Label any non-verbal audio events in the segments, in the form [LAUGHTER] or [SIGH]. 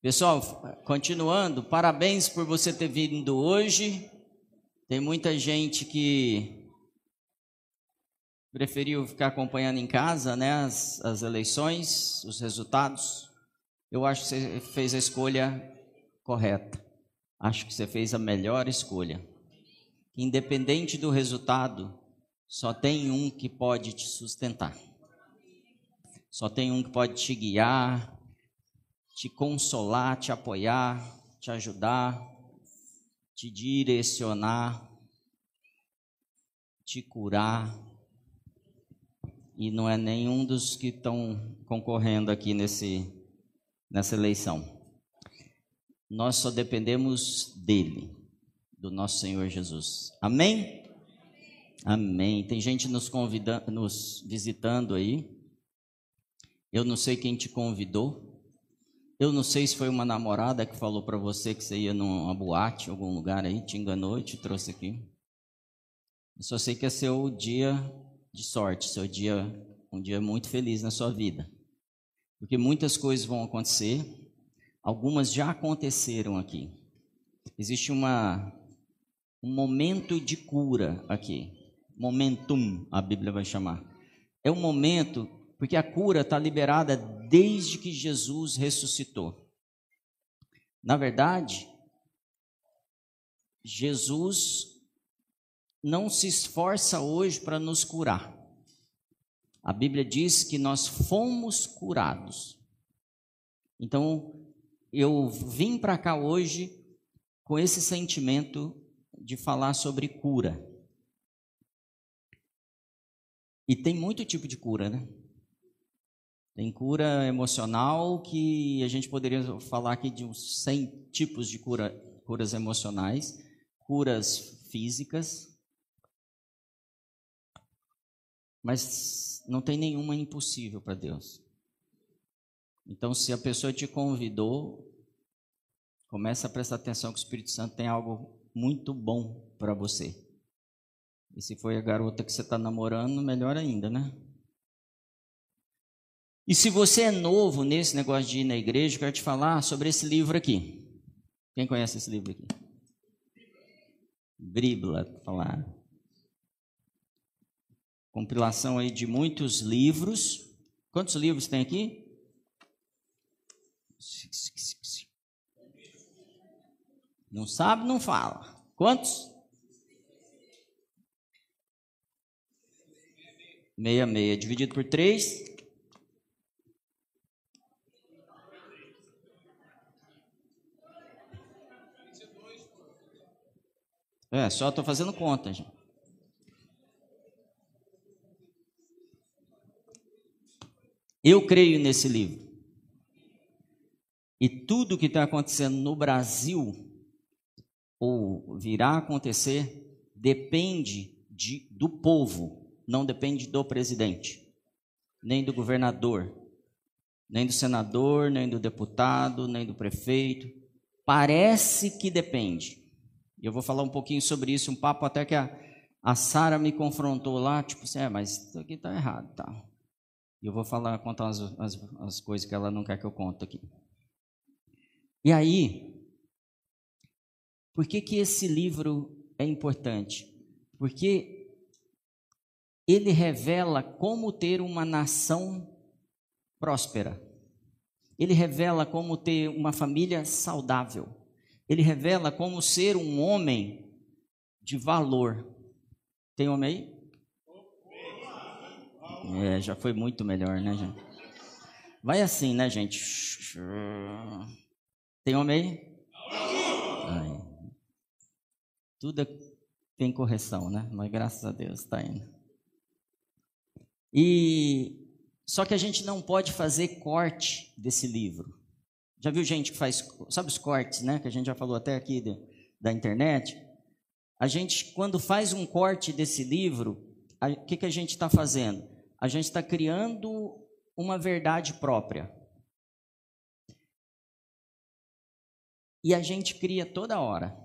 Pessoal, continuando, parabéns por você ter vindo hoje. Tem muita gente que preferiu ficar acompanhando em casa, né, as, as eleições, os resultados. Eu acho que você fez a escolha correta. Acho que você fez a melhor escolha. Independente do resultado, só tem um que pode te sustentar. Só tem um que pode te guiar, te consolar, te apoiar, te ajudar, te direcionar, te curar. E não é nenhum dos que estão concorrendo aqui nesse, nessa eleição. Nós só dependemos dele, do nosso Senhor Jesus. Amém? Amém. Tem gente nos convidando, nos visitando aí. Eu não sei quem te convidou. Eu não sei se foi uma namorada que falou para você que você ia numa boate, algum lugar aí, te enganou e te trouxe aqui. Eu só sei que é seu dia de sorte, seu dia, um dia muito feliz na sua vida. Porque muitas coisas vão acontecer, algumas já aconteceram aqui. Existe uma, um momento de cura aqui. Momentum, a Bíblia vai chamar. É um momento porque a cura está liberada desde que Jesus ressuscitou. Na verdade, Jesus não se esforça hoje para nos curar. A Bíblia diz que nós fomos curados. Então, eu vim para cá hoje com esse sentimento de falar sobre cura. E tem muito tipo de cura, né? Tem cura emocional que a gente poderia falar aqui de uns 100 tipos de cura, curas emocionais, curas físicas, mas não tem nenhuma impossível para Deus. Então, se a pessoa te convidou, começa a prestar atenção que o Espírito Santo tem algo muito bom para você. E se foi a garota que você está namorando, melhor ainda, né? E se você é novo nesse negócio de ir na igreja, eu quero te falar sobre esse livro aqui. Quem conhece esse livro aqui? Bíblia, falar. Compilação aí de muitos livros. Quantos livros tem aqui? Não sabe, não fala. Quantos? Meia meia, dividido por três. É, só estou fazendo conta, gente. Eu creio nesse livro. E tudo que está acontecendo no Brasil, ou virá acontecer, depende de, do povo, não depende do presidente, nem do governador, nem do senador, nem do deputado, nem do prefeito. Parece que depende. E eu vou falar um pouquinho sobre isso, um papo até que a, a Sara me confrontou lá, tipo assim, é, mas isso aqui está errado, tá? E eu vou falar, contar as, as, as coisas que ela não quer que eu conte aqui. E aí, por que que esse livro é importante? Porque ele revela como ter uma nação próspera. Ele revela como ter uma família saudável ele revela como ser um homem de valor. Tem homem aí? É, já foi muito melhor, né, gente? Vai assim, né, gente? Tem homem aí? Tudo tem correção, né? Mas graças a Deus está indo. E só que a gente não pode fazer corte desse livro. Já viu gente que faz, sabe os cortes, né? Que a gente já falou até aqui de, da internet. A gente, quando faz um corte desse livro, o que, que a gente está fazendo? A gente está criando uma verdade própria. E a gente cria toda hora.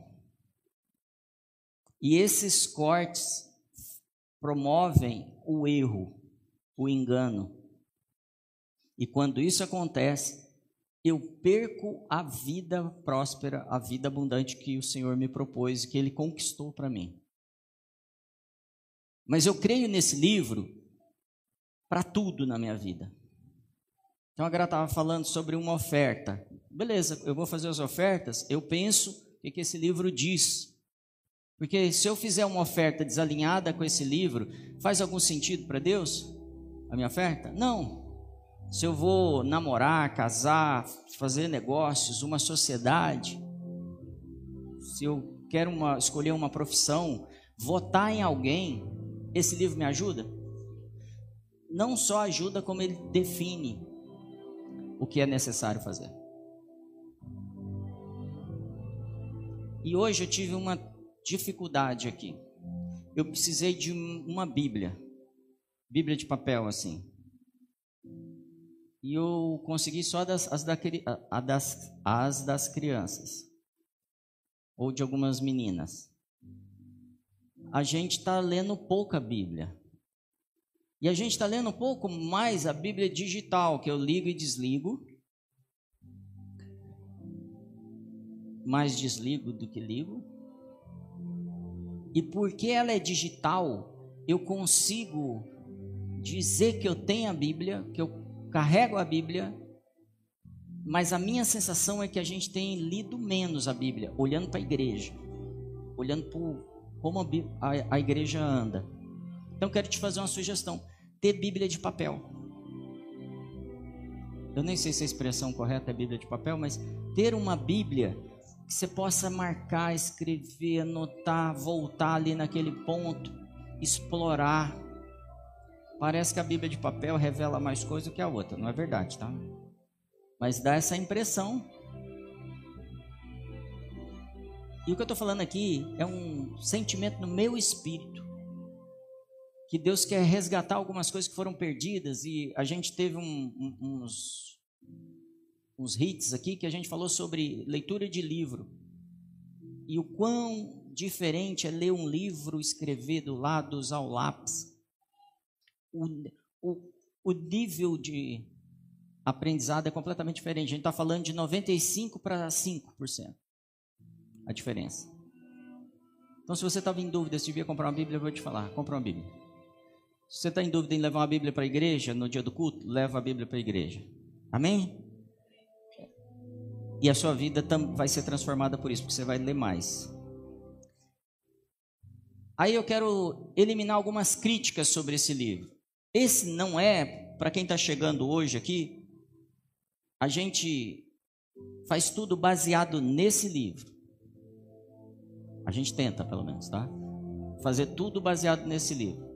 E esses cortes promovem o erro, o engano. E quando isso acontece, eu perco a vida próspera, a vida abundante que o Senhor me propôs, que Ele conquistou para mim. Mas eu creio nesse livro para tudo na minha vida. Então a Gra estava falando sobre uma oferta. Beleza, eu vou fazer as ofertas, eu penso o que, que esse livro diz. Porque se eu fizer uma oferta desalinhada com esse livro, faz algum sentido para Deus? A minha oferta? Não. Se eu vou namorar, casar, fazer negócios, uma sociedade, se eu quero uma, escolher uma profissão, votar em alguém, esse livro me ajuda? Não só ajuda, como ele define o que é necessário fazer. E hoje eu tive uma dificuldade aqui. Eu precisei de uma Bíblia, Bíblia de papel assim. E eu consegui só das, as, da, das, as das crianças, ou de algumas meninas a gente está lendo pouca Bíblia. E a gente está lendo um pouco mais a Bíblia digital, que eu ligo e desligo. Mais desligo do que ligo. E porque ela é digital, eu consigo dizer que eu tenho a Bíblia, que eu carrego a Bíblia, mas a minha sensação é que a gente tem lido menos a Bíblia, olhando para a igreja, olhando para como a, a igreja anda. Então quero te fazer uma sugestão: ter Bíblia de papel. Eu nem sei se a expressão correta é Bíblia de papel, mas ter uma Bíblia que você possa marcar, escrever, anotar, voltar ali naquele ponto, explorar. Parece que a Bíblia de papel revela mais coisa que a outra, não é verdade, tá? Mas dá essa impressão e o que eu estou falando aqui é um sentimento no meu espírito. Que Deus quer resgatar algumas coisas que foram perdidas. E a gente teve um, um, uns, uns hits aqui que a gente falou sobre leitura de livro. E o quão diferente é ler um livro, escrever do lado, usar o lápis. O, o, o nível de aprendizado é completamente diferente. A gente está falando de 95% para 5% a diferença. Então, se você estava em dúvida se devia comprar uma Bíblia, eu vou te falar: compra uma Bíblia. Se você está em dúvida em levar uma Bíblia para a igreja no dia do culto, leva a Bíblia para a igreja. Amém? E a sua vida vai ser transformada por isso, porque você vai ler mais. Aí eu quero eliminar algumas críticas sobre esse livro. Esse não é, para quem está chegando hoje aqui, a gente faz tudo baseado nesse livro. A gente tenta, pelo menos, tá? Fazer tudo baseado nesse livro.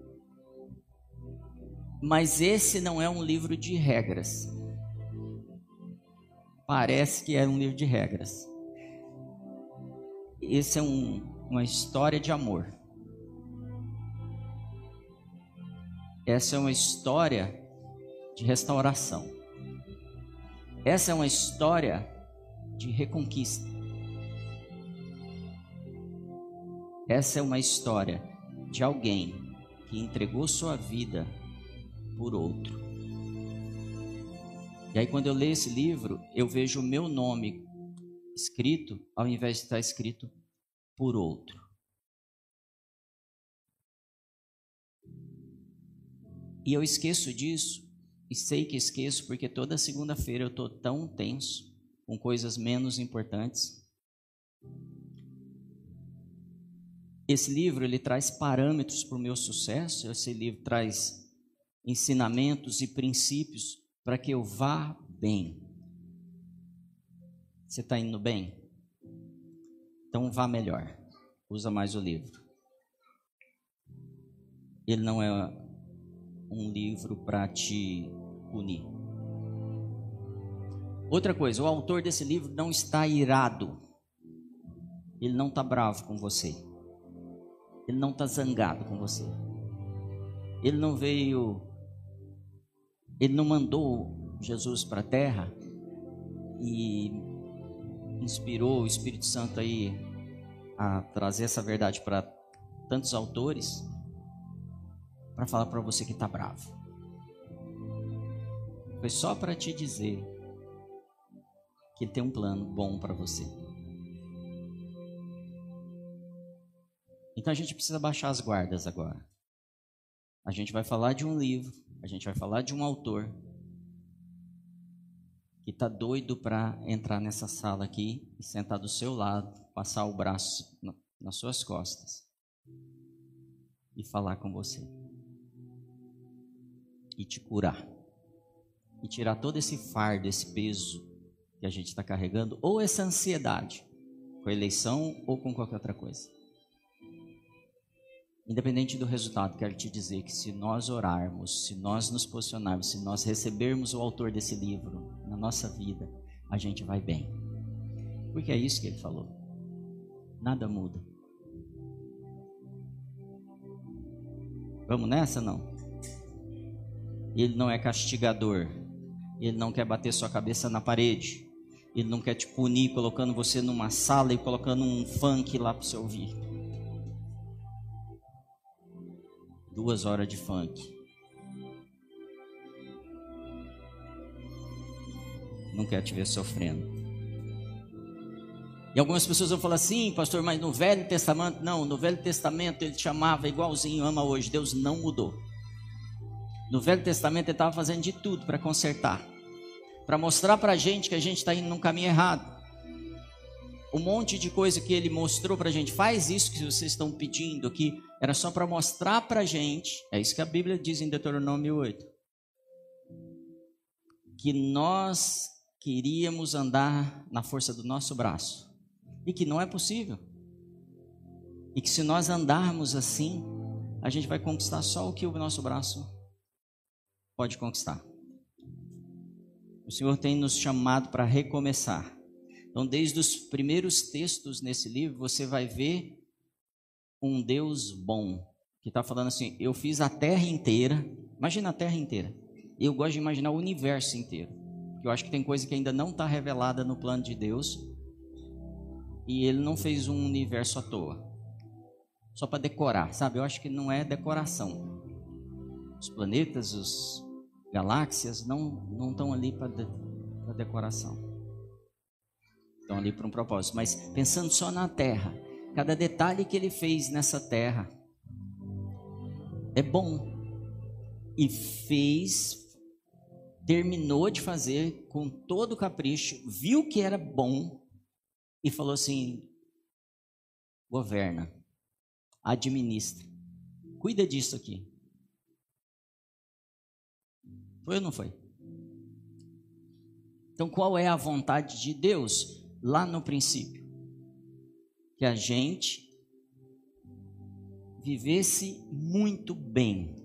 Mas esse não é um livro de regras. Parece que é um livro de regras. Esse é um, uma história de amor. Essa é uma história de restauração. Essa é uma história de reconquista. Essa é uma história de alguém que entregou sua vida por outro. E aí, quando eu leio esse livro, eu vejo o meu nome escrito, ao invés de estar escrito por outro. E eu esqueço disso, e sei que esqueço, porque toda segunda-feira eu estou tão tenso com coisas menos importantes Esse livro ele traz parâmetros para o meu sucesso, esse livro traz ensinamentos e princípios para que eu vá bem. Você está indo bem? Então vá melhor. Usa mais o livro. Ele não é um livro para te punir. Outra coisa, o autor desse livro não está irado. Ele não está bravo com você. Ele não está zangado com você. Ele não veio, ele não mandou Jesus para a terra e inspirou o Espírito Santo aí a trazer essa verdade para tantos autores para falar para você que está bravo. Foi só para te dizer que Ele tem um plano bom para você. Então a gente precisa baixar as guardas agora. A gente vai falar de um livro, a gente vai falar de um autor que está doido para entrar nessa sala aqui e sentar do seu lado, passar o braço nas suas costas e falar com você e te curar e tirar todo esse fardo, esse peso que a gente está carregando, ou essa ansiedade com a eleição ou com qualquer outra coisa. Independente do resultado, quero te dizer que se nós orarmos, se nós nos posicionarmos, se nós recebermos o autor desse livro na nossa vida, a gente vai bem. Porque é isso que ele falou. Nada muda. Vamos nessa não? Ele não é castigador. Ele não quer bater sua cabeça na parede. Ele não quer te punir colocando você numa sala e colocando um funk lá para você ouvir. Duas horas de funk. Não quer te ver sofrendo. E algumas pessoas vão falar assim, pastor, mas no Velho Testamento, não, no Velho Testamento ele te chamava igualzinho ama hoje. Deus não mudou. No Velho Testamento ele estava fazendo de tudo para consertar, para mostrar para a gente que a gente está indo num caminho errado. Um monte de coisa que ele mostrou para a gente, faz isso que vocês estão pedindo aqui, era só para mostrar para a gente, é isso que a Bíblia diz em Deuteronômio 8, que nós queríamos andar na força do nosso braço e que não é possível. E que se nós andarmos assim, a gente vai conquistar só o que o nosso braço pode conquistar. O Senhor tem nos chamado para recomeçar. Então, desde os primeiros textos nesse livro, você vai ver um Deus bom, que está falando assim: eu fiz a terra inteira. Imagina a terra inteira. Eu gosto de imaginar o universo inteiro. Eu acho que tem coisa que ainda não está revelada no plano de Deus. E ele não fez um universo à toa. Só para decorar, sabe? Eu acho que não é decoração. Os planetas, os galáxias não não estão ali para de, decoração. Estão ali para um propósito. Mas pensando só na Terra, cada detalhe que ele fez nessa Terra é bom. E fez, terminou de fazer com todo o capricho, viu que era bom e falou assim: governa, administra, cuida disso aqui. Foi ou não foi? Então, qual é a vontade de Deus lá no princípio? Que a gente vivesse muito bem.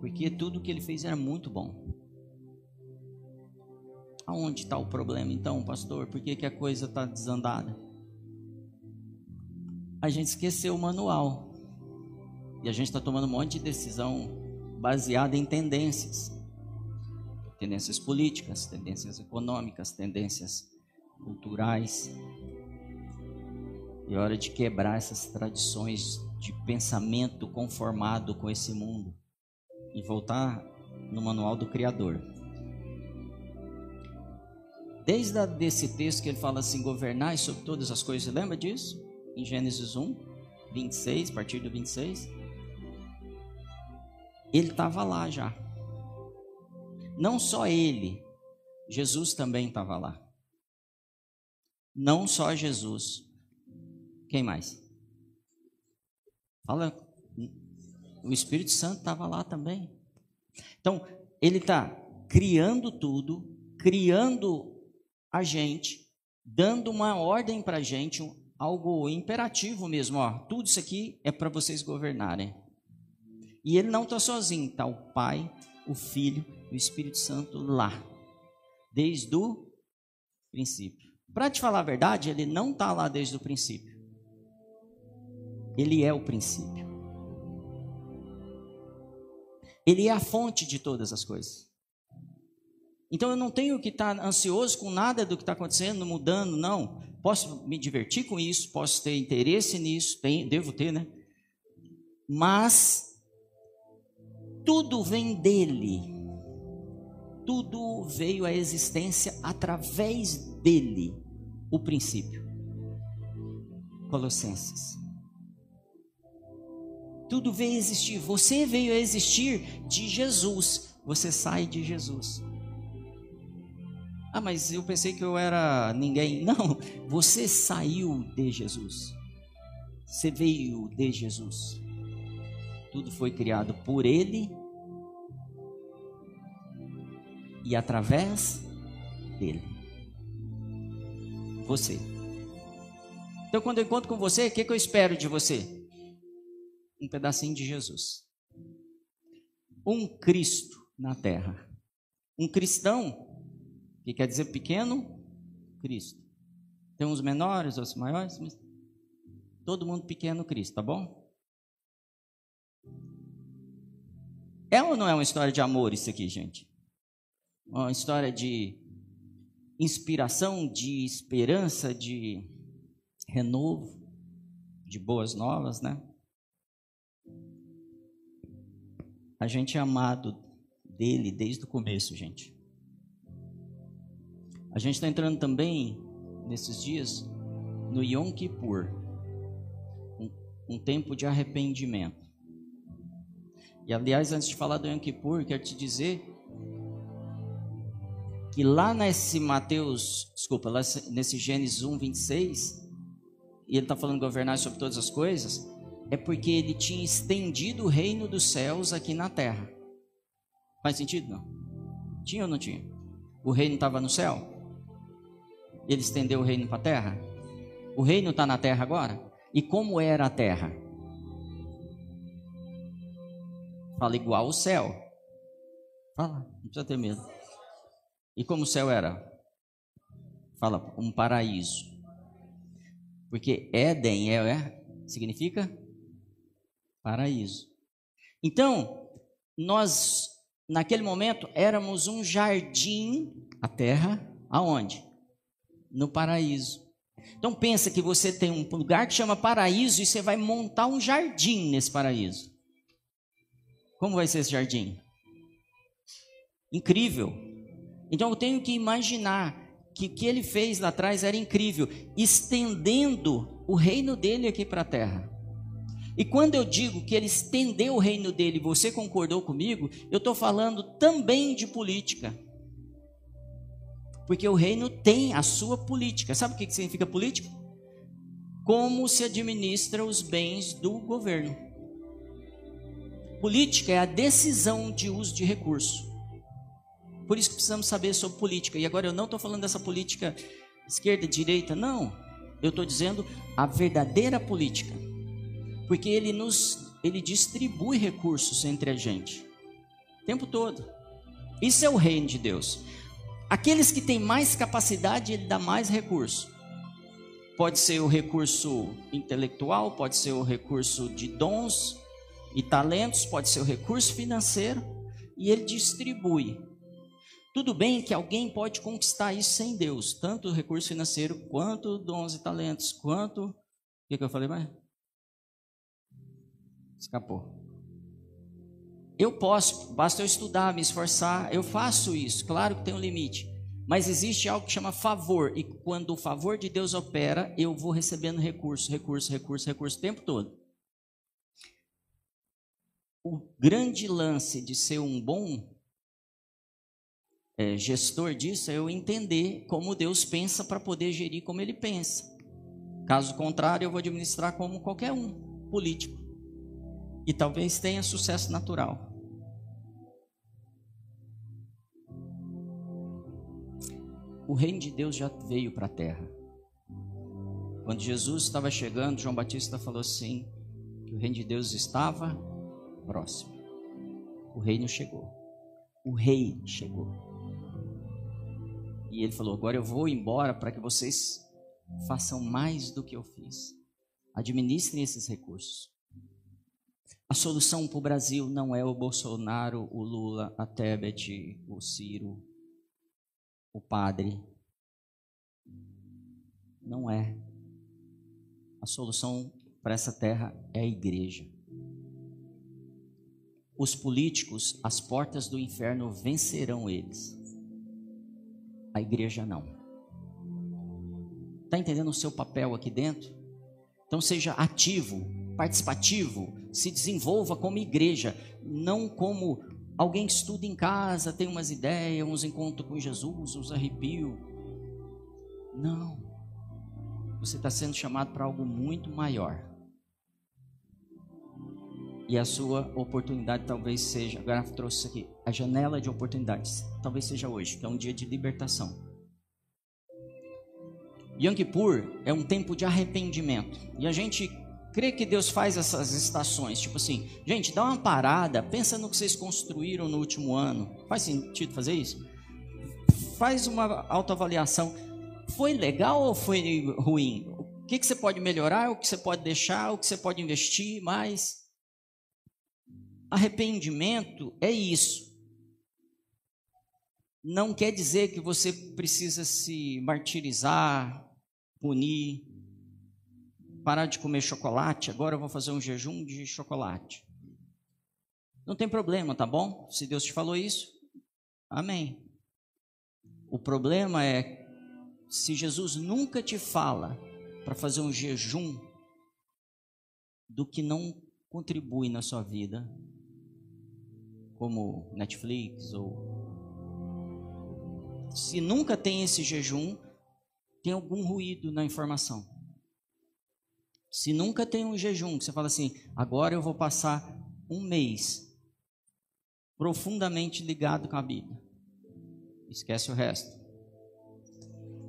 Porque tudo que ele fez era muito bom. Aonde está o problema então, pastor? Por que, que a coisa está desandada? A gente esqueceu o manual. E a gente está tomando um monte de decisão baseada em tendências. Tendências políticas, tendências econômicas, tendências culturais. É hora de quebrar essas tradições de pensamento conformado com esse mundo e voltar no manual do Criador. Desde a, desse texto que ele fala assim: governai sobre todas as coisas, lembra disso? Em Gênesis 1, 26, a partir do 26 ele estava lá já. Não só ele, Jesus também estava lá. Não só Jesus. Quem mais? Fala, o Espírito Santo estava lá também. Então, ele está criando tudo, criando a gente, dando uma ordem para a gente, algo imperativo mesmo. Ó, tudo isso aqui é para vocês governarem. E ele não está sozinho, está o Pai, o Filho e o Espírito Santo lá, desde o princípio. Para te falar a verdade, ele não está lá desde o princípio. Ele é o princípio. Ele é a fonte de todas as coisas. Então eu não tenho que estar tá ansioso com nada do que está acontecendo, mudando, não. Posso me divertir com isso, posso ter interesse nisso, tenho, devo ter, né? Mas tudo vem dele. tudo veio à existência através dele, o princípio. Colossenses. Tudo veio existir, você veio a existir de Jesus, você sai de Jesus. Ah, mas eu pensei que eu era ninguém. [LAUGHS] Não, você saiu de Jesus. Você veio de Jesus. Tudo foi criado por Ele e através dele. Você. Então, quando eu encontro com você, o que, que eu espero de você? Um pedacinho de Jesus. Um Cristo na terra. Um cristão que quer dizer pequeno, Cristo. Tem uns menores, outros maiores, mas todo mundo pequeno, Cristo, tá bom? É ou não é uma história de amor isso aqui, gente? Uma história de inspiração, de esperança, de renovo, de boas novas, né? A gente é amado dele desde o começo, gente. A gente está entrando também, nesses dias, no Yom Kippur um, um tempo de arrependimento. E aliás, antes de falar do Yom Kippur, quero te dizer que lá nesse Mateus, desculpa, lá nesse Gênesis 1, 26, e ele está falando governar sobre todas as coisas, é porque ele tinha estendido o reino dos céus aqui na terra. Faz sentido? Não? Tinha ou não tinha? O reino estava no céu? ele estendeu o reino para a terra? O reino está na terra agora? E como era a terra? Fala igual o céu. Fala, não precisa ter medo. E como o céu era? Fala, um paraíso. Porque Éden é, é significa paraíso. Então, nós naquele momento éramos um jardim, a terra, aonde? no paraíso. Então pensa que você tem um lugar que chama paraíso e você vai montar um jardim nesse paraíso. Como vai ser esse jardim? Incrível. Então eu tenho que imaginar que o que ele fez lá atrás era incrível, estendendo o reino dele aqui para a terra. E quando eu digo que ele estendeu o reino dele, você concordou comigo, eu estou falando também de política. Porque o reino tem a sua política. Sabe o que significa política? Como se administra os bens do governo. Política é a decisão de uso de recurso. Por isso que precisamos saber sobre política. E agora eu não estou falando dessa política esquerda, direita, não. Eu estou dizendo a verdadeira política. Porque ele nos ele distribui recursos entre a gente. O tempo todo. Isso é o reino de Deus. Aqueles que têm mais capacidade, ele dá mais recurso. Pode ser o recurso intelectual, pode ser o recurso de dons e talentos, pode ser o recurso financeiro, e ele distribui. Tudo bem que alguém pode conquistar isso sem Deus, tanto o recurso financeiro, quanto dons e talentos, quanto. O que, que eu falei mais? Escapou. Eu posso, basta eu estudar, me esforçar, eu faço isso, claro que tem um limite. Mas existe algo que chama favor, e quando o favor de Deus opera, eu vou recebendo recurso, recurso, recurso, recurso o tempo todo. O grande lance de ser um bom é, gestor disso é eu entender como Deus pensa para poder gerir como ele pensa. Caso contrário, eu vou administrar como qualquer um, político. E talvez tenha sucesso natural. o reino de Deus já veio para a terra. Quando Jesus estava chegando, João Batista falou assim: que o reino de Deus estava próximo. O reino chegou. O rei chegou. E ele falou: Agora eu vou embora para que vocês façam mais do que eu fiz. Administrem esses recursos. A solução para o Brasil não é o Bolsonaro, o Lula, a Tebet, o Ciro, o padre. Não é. A solução para essa terra é a igreja. Os políticos, as portas do inferno vencerão eles. a igreja não. Está entendendo o seu papel aqui dentro? Então seja ativo, participativo, se desenvolva como igreja, não como alguém que estuda em casa, tem umas ideias, uns encontros com Jesus, uns arrepios. Não. Você está sendo chamado para algo muito maior. E a sua oportunidade talvez seja, agora trouxe isso aqui, a janela de oportunidades, talvez seja hoje, que é um dia de libertação. Yom Kippur é um tempo de arrependimento. E a gente crê que Deus faz essas estações, tipo assim, gente, dá uma parada, pensa no que vocês construíram no último ano. Faz sentido fazer isso? Faz uma autoavaliação. Foi legal ou foi ruim? O que, que você pode melhorar, o que você pode deixar, o que você pode investir mais? Arrependimento é isso. Não quer dizer que você precisa se martirizar, punir, parar de comer chocolate. Agora eu vou fazer um jejum de chocolate. Não tem problema, tá bom? Se Deus te falou isso, amém. O problema é se Jesus nunca te fala para fazer um jejum do que não contribui na sua vida, como Netflix ou se nunca tem esse jejum, tem algum ruído na informação. Se nunca tem um jejum, você fala assim, agora eu vou passar um mês profundamente ligado com a Bíblia. Esquece o resto.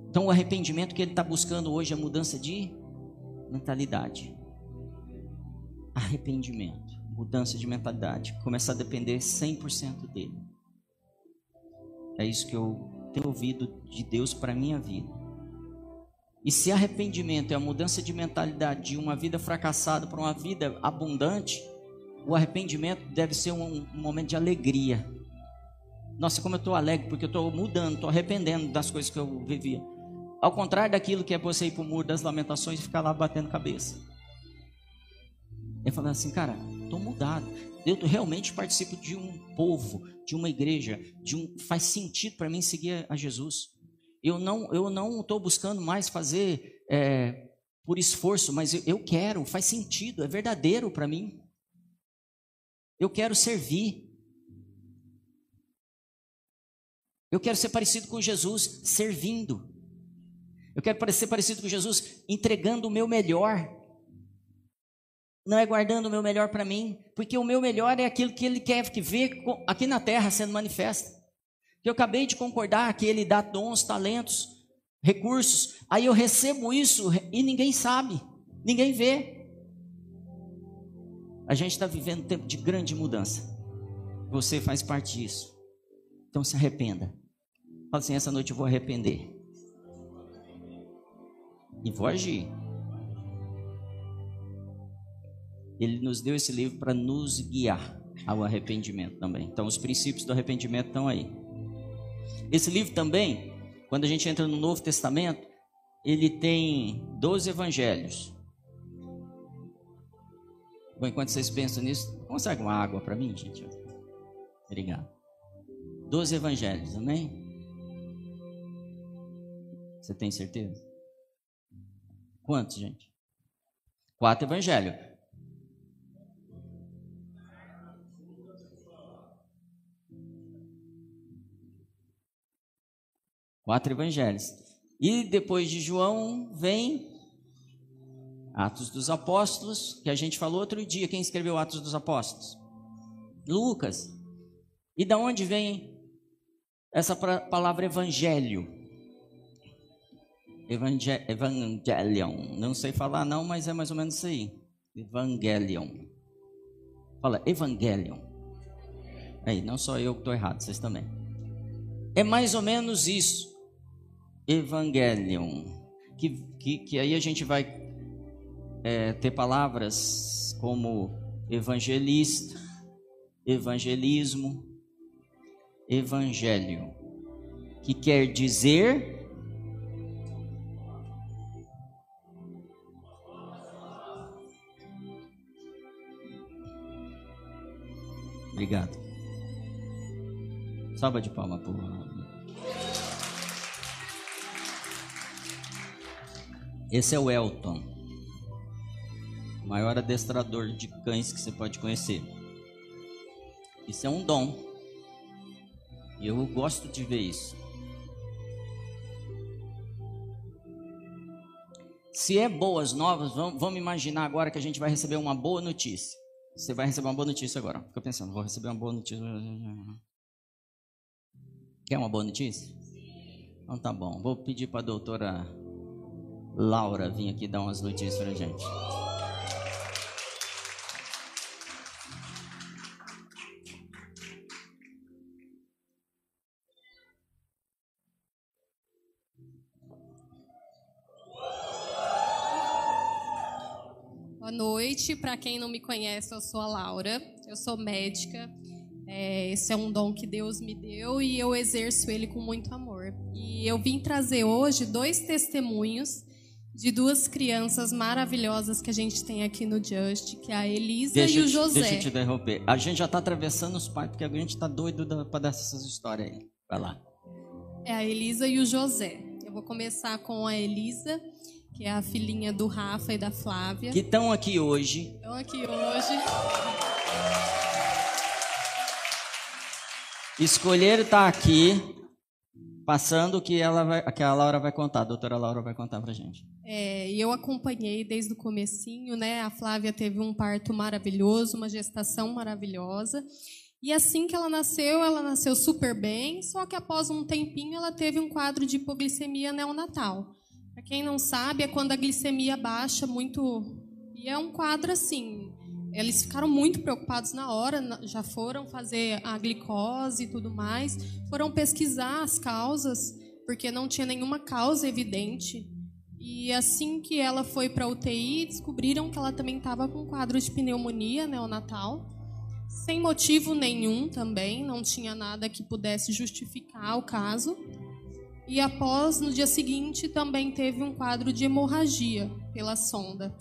Então, o arrependimento que ele está buscando hoje é mudança de mentalidade. Arrependimento mudança de mentalidade, começar a depender 100% dele. É isso que eu tenho ouvido de Deus para minha vida. E se arrependimento é a mudança de mentalidade de uma vida fracassada para uma vida abundante, o arrependimento deve ser um, um momento de alegria. Nossa, como eu estou alegre, porque eu estou mudando, estou arrependendo das coisas que eu vivia. Ao contrário daquilo que é você ir para o muro das lamentações e ficar lá batendo cabeça. Ele falando assim, cara, estou mudado. Eu realmente participo de um povo, de uma igreja, de um faz sentido para mim seguir a Jesus. Eu não eu não estou buscando mais fazer é, por esforço, mas eu, eu quero, faz sentido, é verdadeiro para mim. Eu quero servir. Eu quero ser parecido com Jesus servindo. Eu quero ser parecido com Jesus entregando o meu melhor não é guardando o meu melhor para mim, porque o meu melhor é aquilo que ele quer que ver aqui na terra sendo manifesto. Eu acabei de concordar que ele dá dons, talentos, recursos, aí eu recebo isso e ninguém sabe, ninguém vê. A gente está vivendo um tempo de grande mudança. Você faz parte disso. Então se arrependa. Fala assim: essa noite eu vou arrepender. E vou agir. Ele nos deu esse livro para nos guiar ao arrependimento também. Então, os princípios do arrependimento estão aí. Esse livro também, quando a gente entra no Novo Testamento, ele tem 12 evangelhos. Bom, enquanto vocês pensam nisso, consegue uma água para mim, gente? Obrigado. 12 evangelhos, amém? Você tem certeza? Quantos, gente? Quatro evangelhos. Quatro evangelhos. E depois de João vem Atos dos Apóstolos, que a gente falou outro dia. Quem escreveu Atos dos Apóstolos? Lucas. E da onde vem essa palavra evangelho? Evangel evangelion. Não sei falar não, mas é mais ou menos isso aí. Evangelion. Fala, evangelion. Aí, não só eu que estou errado, vocês também. É mais ou menos isso. Evangelion. Que, que, que aí a gente vai é, ter palavras como evangelista, evangelismo, evangelho, que quer dizer Obrigado. Salva de palma por Esse é o Elton, o maior adestrador de cães que você pode conhecer. Isso é um dom. E eu gosto de ver isso. Se é boas novas, vamos, vamos, imaginar agora que a gente vai receber uma boa notícia. Você vai receber uma boa notícia agora. Fica pensando, vou receber uma boa notícia. Quer uma boa notícia? Então tá bom. Vou pedir para a doutora Laura vir aqui dar umas notícias para a gente. Boa noite. Para quem não me conhece, eu sou a Laura. Eu sou médica. É, esse é um dom que Deus me deu e eu exerço ele com muito amor. E eu vim trazer hoje dois testemunhos de duas crianças maravilhosas que a gente tem aqui no Just, que é a Elisa deixa e o José. Deixa eu te interromper. A gente já está atravessando os pais, porque a gente está doido para dar essas histórias aí. Vai lá. É a Elisa e o José. Eu vou começar com a Elisa, que é a filhinha do Rafa e da Flávia. Que estão aqui hoje. Estão aqui hoje. Escolheram estar tá aqui, passando o que, ela vai, que a Laura vai contar, a doutora Laura vai contar pra gente. É, eu acompanhei desde o comecinho, né? A Flávia teve um parto maravilhoso, uma gestação maravilhosa. E assim que ela nasceu, ela nasceu super bem, só que após um tempinho ela teve um quadro de hipoglicemia neonatal. Para quem não sabe, é quando a glicemia baixa muito. E é um quadro assim. Eles ficaram muito preocupados na hora, já foram fazer a glicose e tudo mais, foram pesquisar as causas, porque não tinha nenhuma causa evidente. E assim que ela foi para UTI, descobriram que ela também estava com quadro de pneumonia neonatal, sem motivo nenhum também, não tinha nada que pudesse justificar o caso. E após, no dia seguinte, também teve um quadro de hemorragia pela sonda.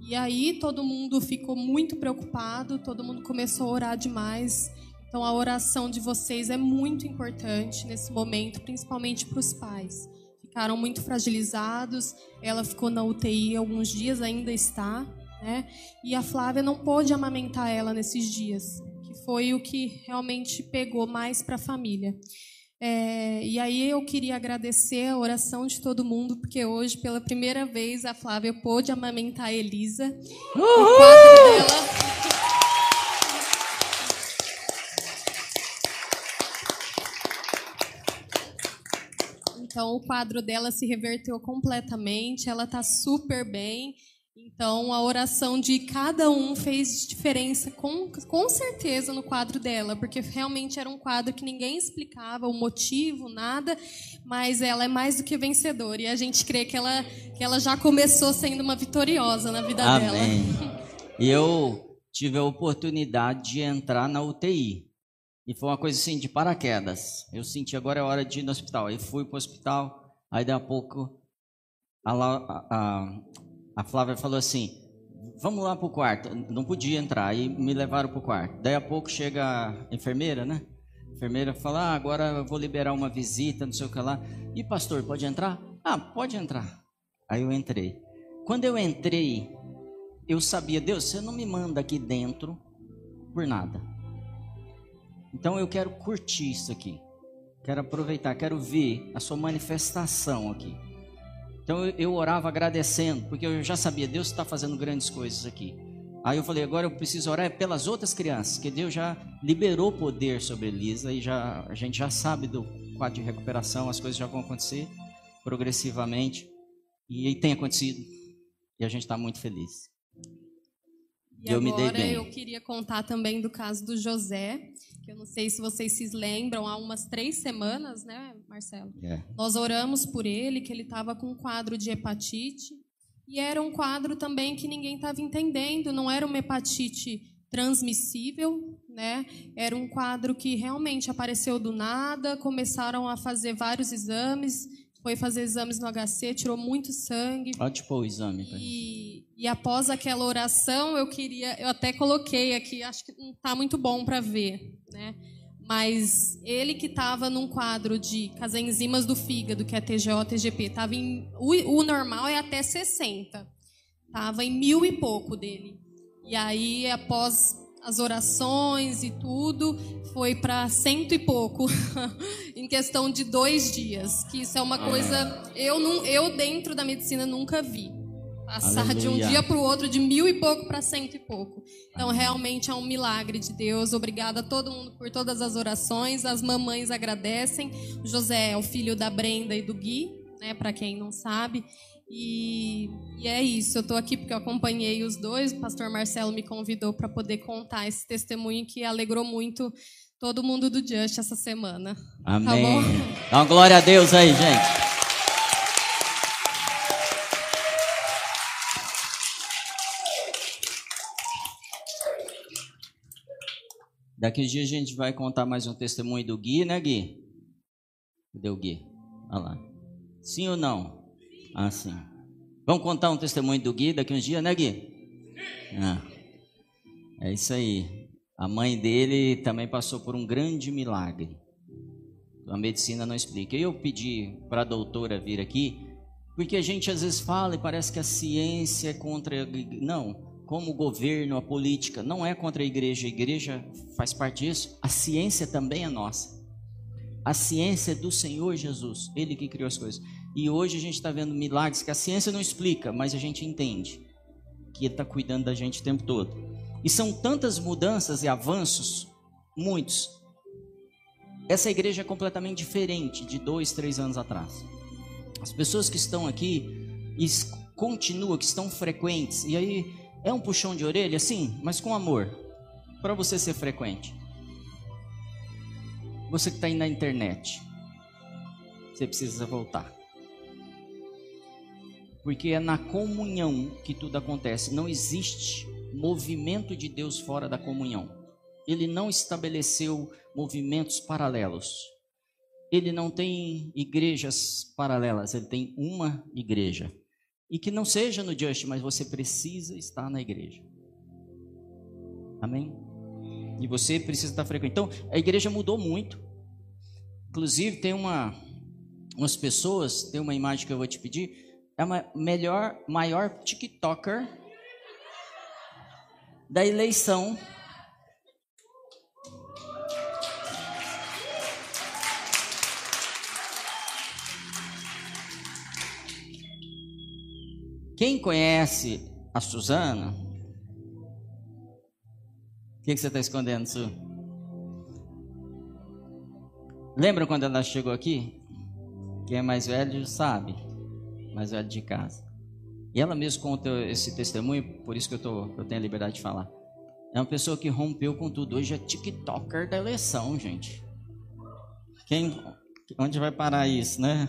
E aí todo mundo ficou muito preocupado, todo mundo começou a orar demais. Então a oração de vocês é muito importante nesse momento, principalmente para os pais. Ficaram muito fragilizados, ela ficou na UTI alguns dias, ainda está, né? E a Flávia não pôde amamentar ela nesses dias, que foi o que realmente pegou mais para a família. É, e aí eu queria agradecer a oração de todo mundo, porque hoje, pela primeira vez, a Flávia pôde amamentar a Elisa. Uhul! O quadro dela. Então, o quadro dela se reverteu completamente, ela está super bem. Então, a oração de cada um fez diferença, com, com certeza, no quadro dela, porque realmente era um quadro que ninguém explicava o motivo, nada, mas ela é mais do que vencedora. E a gente crê que ela, que ela já começou sendo uma vitoriosa na vida Amém. dela. E eu tive a oportunidade de entrar na UTI. E foi uma coisa assim, de paraquedas. Eu senti agora é hora de ir no hospital. Aí fui para o hospital, aí daqui a pouco a, a, a a Flávia falou assim: vamos lá para o quarto. Não podia entrar, aí me levaram para o quarto. Daí a pouco chega a enfermeira, né? A enfermeira fala: ah, agora eu vou liberar uma visita, não sei o que lá. E pastor, pode entrar? Ah, pode entrar. Aí eu entrei. Quando eu entrei, eu sabia, Deus, você não me manda aqui dentro por nada. Então eu quero curtir isso aqui. Quero aproveitar, quero ver a sua manifestação aqui. Então eu, eu orava agradecendo, porque eu já sabia, Deus está fazendo grandes coisas aqui. Aí eu falei, agora eu preciso orar pelas outras crianças, que Deus já liberou poder sobre Elisa e já, a gente já sabe do quadro de recuperação, as coisas já vão acontecer progressivamente. E, e tem acontecido. E a gente está muito feliz. E eu agora eu queria contar também do caso do José, que eu não sei se vocês se lembram, há umas três semanas, né, Marcelo? É. Nós oramos por ele, que ele estava com um quadro de hepatite, e era um quadro também que ninguém estava entendendo, não era uma hepatite transmissível, né? Era um quadro que realmente apareceu do nada, começaram a fazer vários exames, foi fazer exames no HC, tirou muito sangue. Pôr o exame. E, e após aquela oração, eu queria, eu até coloquei aqui, acho que não está muito bom para ver, né? Mas ele que estava num quadro de com as enzimas do fígado, que é TGO, TGP, tava em, o, o normal é até 60. Tava em mil e pouco dele. E aí, após as orações e tudo, foi para cento e pouco [LAUGHS] em questão de dois dias. Que isso é uma coisa eu não, eu dentro da medicina nunca vi passar Aleluia. de um dia para o outro de mil e pouco para cento e pouco. Então realmente é um milagre de Deus. Obrigada a todo mundo por todas as orações. As mamães agradecem. O José é o filho da Brenda e do Gui, né? Para quem não sabe. E, e, é isso, eu estou aqui porque eu acompanhei os dois. O pastor Marcelo me convidou para poder contar esse testemunho que alegrou muito todo mundo do Just essa semana. Amém. Tá Dá uma glória a Deus aí, gente. Daqui a dia a gente vai contar mais um testemunho do Gui, né, Gui? Cadê o Gui? Olha lá. Sim ou não? Ah, sim. Vamos contar um testemunho do Gui daqui uns dias, né, Gui? Ah, é isso aí. A mãe dele também passou por um grande milagre. A medicina não explica. Eu pedi para a doutora vir aqui, porque a gente às vezes fala e parece que a ciência é contra. Não, como o governo, a política, não é contra a igreja. A igreja faz parte disso. A ciência também é nossa. A ciência é do Senhor Jesus, Ele que criou as coisas. E hoje a gente está vendo milagres que a ciência não explica, mas a gente entende que Ele está cuidando da gente o tempo todo. E são tantas mudanças e avanços, muitos. Essa igreja é completamente diferente de dois, três anos atrás. As pessoas que estão aqui continuam, que estão frequentes, e aí é um puxão de orelha, sim, mas com amor, para você ser frequente. Você que está aí na internet, você precisa voltar porque é na comunhão que tudo acontece. Não existe movimento de Deus fora da comunhão. Ele não estabeleceu movimentos paralelos. Ele não tem igrejas paralelas, ele tem uma igreja. E que não seja no Just, mas você precisa estar na igreja. Amém? E você precisa estar frequente. Então, a igreja mudou muito. Inclusive, tem uma, umas pessoas, tem uma imagem que eu vou te pedir é a melhor, maior TikToker da eleição. Quem conhece a Suzana? O que, que, você está escondendo, Su? Lembra quando ela chegou aqui? Quem é mais velho sabe mais velho de casa. E ela mesma conta esse testemunho, por isso que eu, tô, eu tenho a liberdade de falar. É uma pessoa que rompeu com tudo. Hoje é TikToker da eleição, gente. Quem, onde vai parar isso, né?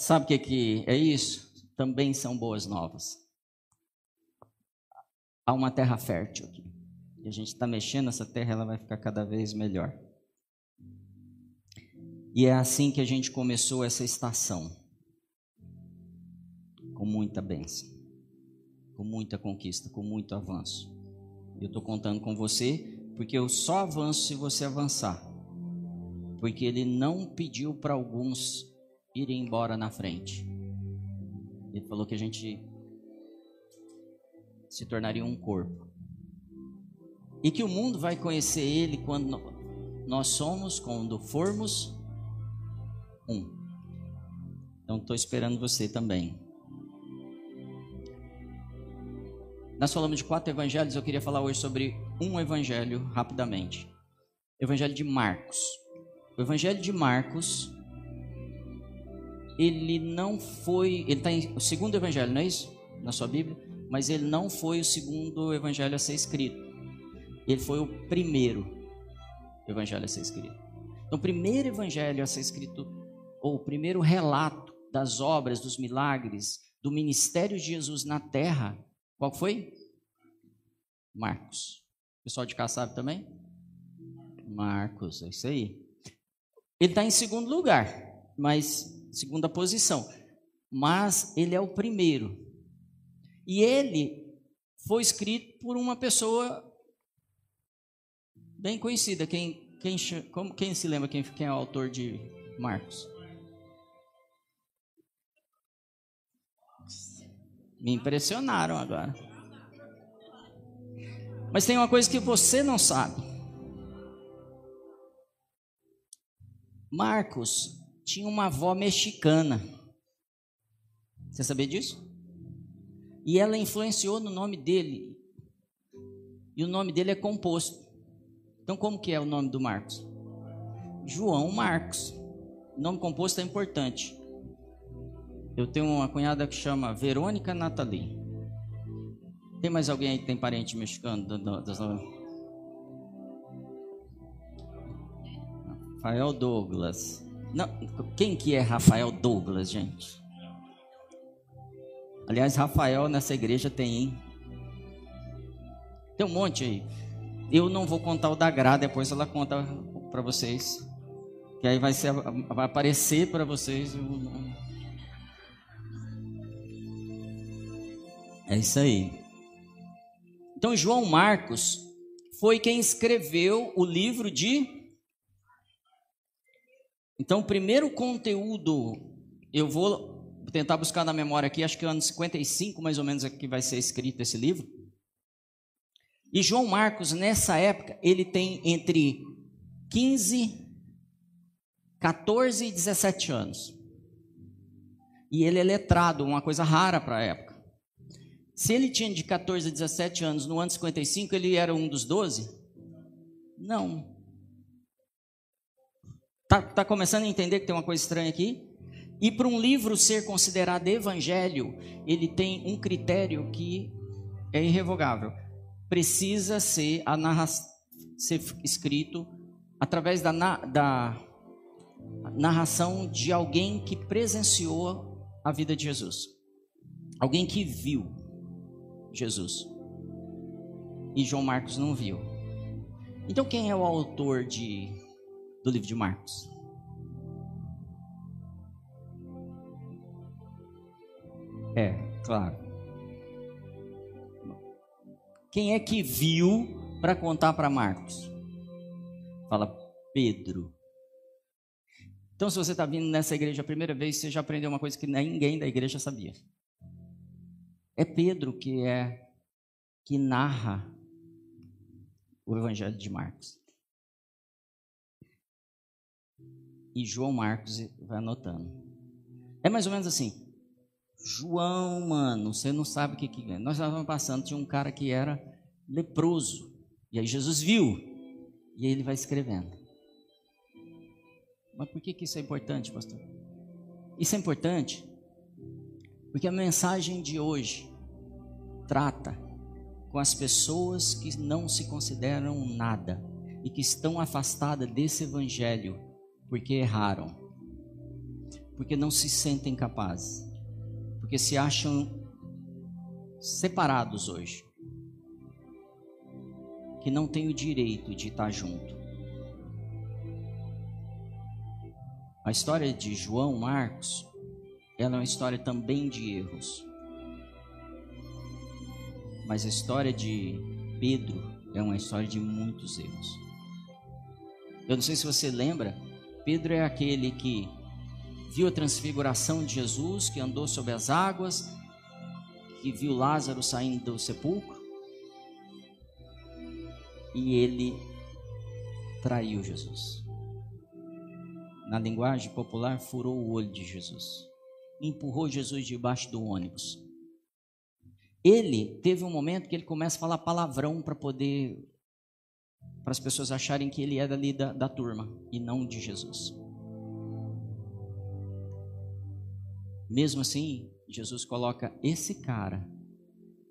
Sabe o que, que é isso? Também são boas novas. Há uma terra fértil aqui. E a gente está mexendo nessa terra, ela vai ficar cada vez melhor. E é assim que a gente começou essa estação. Com muita bênção, com muita conquista, com muito avanço. Eu estou contando com você, porque eu só avanço se você avançar. Porque ele não pediu para alguns irem embora na frente. Ele falou que a gente se tornaria um corpo. E que o mundo vai conhecer ele quando nós somos, quando formos um. Então estou esperando você também. Nós falamos de quatro evangelhos, eu queria falar hoje sobre um evangelho rapidamente. Evangelho de Marcos. O evangelho de Marcos, ele não foi, ele está em o segundo evangelho, não é isso? Na sua Bíblia? Mas ele não foi o segundo evangelho a ser escrito. Ele foi o primeiro evangelho a ser escrito. Então, o primeiro evangelho a ser escrito ou o primeiro relato das obras, dos milagres, do ministério de Jesus na terra, qual foi? Marcos. O pessoal de cá sabe também? Marcos, é isso aí. Ele está em segundo lugar, mas segunda posição. Mas ele é o primeiro. E ele foi escrito por uma pessoa Bem conhecida. Quem, quem, como, quem se lembra quem, quem é o autor de Marcos? Me impressionaram agora. Mas tem uma coisa que você não sabe. Marcos tinha uma avó mexicana. Você sabia disso? E ela influenciou no nome dele. E o nome dele é composto. Então, como que é o nome do Marcos? João Marcos. Nome composto é importante. Eu tenho uma cunhada que chama Verônica Nathalie. Tem mais alguém aí que tem parente mexicano? Rafael Douglas. Não, quem que é Rafael Douglas, gente? Aliás, Rafael nessa igreja tem, hein? Tem um monte aí. Eu não vou contar o da Gra, depois ela conta para vocês. Que aí vai, ser, vai aparecer para vocês. É isso aí. Então, João Marcos foi quem escreveu o livro de. Então, o primeiro conteúdo, eu vou tentar buscar na memória aqui, acho que é ano 55 mais ou menos é que vai ser escrito esse livro. E João Marcos, nessa época, ele tem entre 15, 14 e 17 anos. E ele é letrado, uma coisa rara para a época. Se ele tinha de 14 a 17 anos no ano 55, ele era um dos 12? Não. Tá, tá começando a entender que tem uma coisa estranha aqui? E para um livro ser considerado evangelho, ele tem um critério que é irrevogável. Precisa ser, a narra ser escrito através da, da narração de alguém que presenciou a vida de Jesus. Alguém que viu Jesus. E João Marcos não viu. Então quem é o autor de, do livro de Marcos? É, claro. Quem é que viu para contar para Marcos? Fala Pedro. Então, se você está vindo nessa igreja a primeira vez, você já aprendeu uma coisa que ninguém da igreja sabia. É Pedro que é que narra o Evangelho de Marcos. E João Marcos vai anotando. É mais ou menos assim. João, mano, você não sabe o que que. Nós estávamos passando, tinha um cara que era leproso. E aí Jesus viu. E ele vai escrevendo. Mas por que, que isso é importante, pastor? Isso é importante porque a mensagem de hoje trata com as pessoas que não se consideram nada e que estão afastadas desse evangelho porque erraram, porque não se sentem capazes porque se acham separados hoje, que não têm o direito de estar junto. A história de João Marcos, ela é uma história também de erros. Mas a história de Pedro é uma história de muitos erros. Eu não sei se você lembra, Pedro é aquele que viu a transfiguração de Jesus, que andou sobre as águas, que viu Lázaro saindo do sepulcro, e ele traiu Jesus. Na linguagem popular, furou o olho de Jesus, empurrou Jesus debaixo do ônibus. Ele teve um momento que ele começa a falar palavrão para poder, para as pessoas acharem que ele era ali da, da turma e não de Jesus. Mesmo assim, Jesus coloca esse cara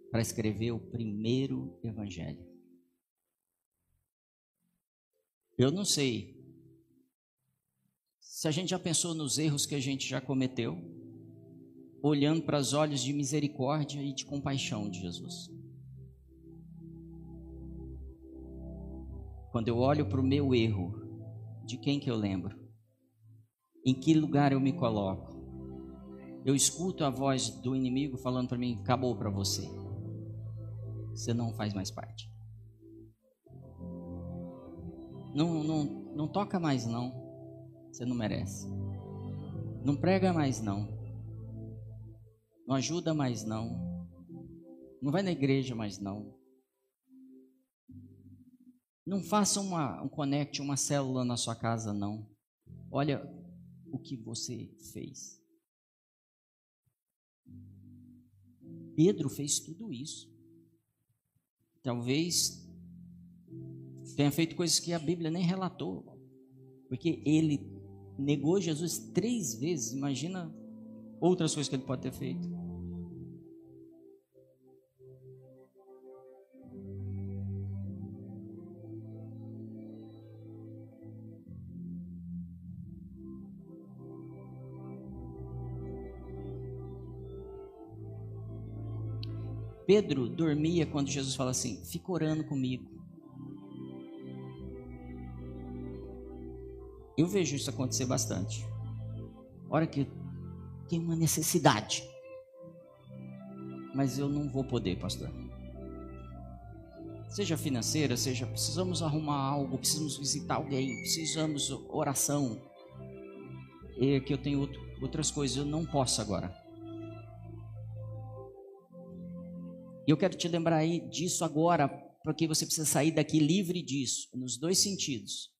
para escrever o primeiro evangelho. Eu não sei se a gente já pensou nos erros que a gente já cometeu, olhando para os olhos de misericórdia e de compaixão de Jesus. Quando eu olho para o meu erro, de quem que eu lembro? Em que lugar eu me coloco? eu escuto a voz do inimigo falando para mim: acabou para você. Você não faz mais parte. Não, não, não toca mais não. Você não merece. Não prega mais não. Não ajuda mais não. Não vai na igreja mais não. Não faça uma, um connect, uma célula na sua casa não. Olha o que você fez. Pedro fez tudo isso. Talvez tenha feito coisas que a Bíblia nem relatou, porque ele negou Jesus três vezes. Imagina outras coisas que ele pode ter feito. Pedro dormia quando Jesus fala assim: fica orando comigo. Eu vejo isso acontecer bastante. Hora que tem uma necessidade. Mas eu não vou poder, pastor. Seja financeira, seja precisamos arrumar algo, precisamos visitar alguém, precisamos oração. É que eu tenho outro, outras coisas, eu não posso agora. E eu quero te lembrar aí disso agora, porque você precisa sair daqui livre disso, nos dois sentidos.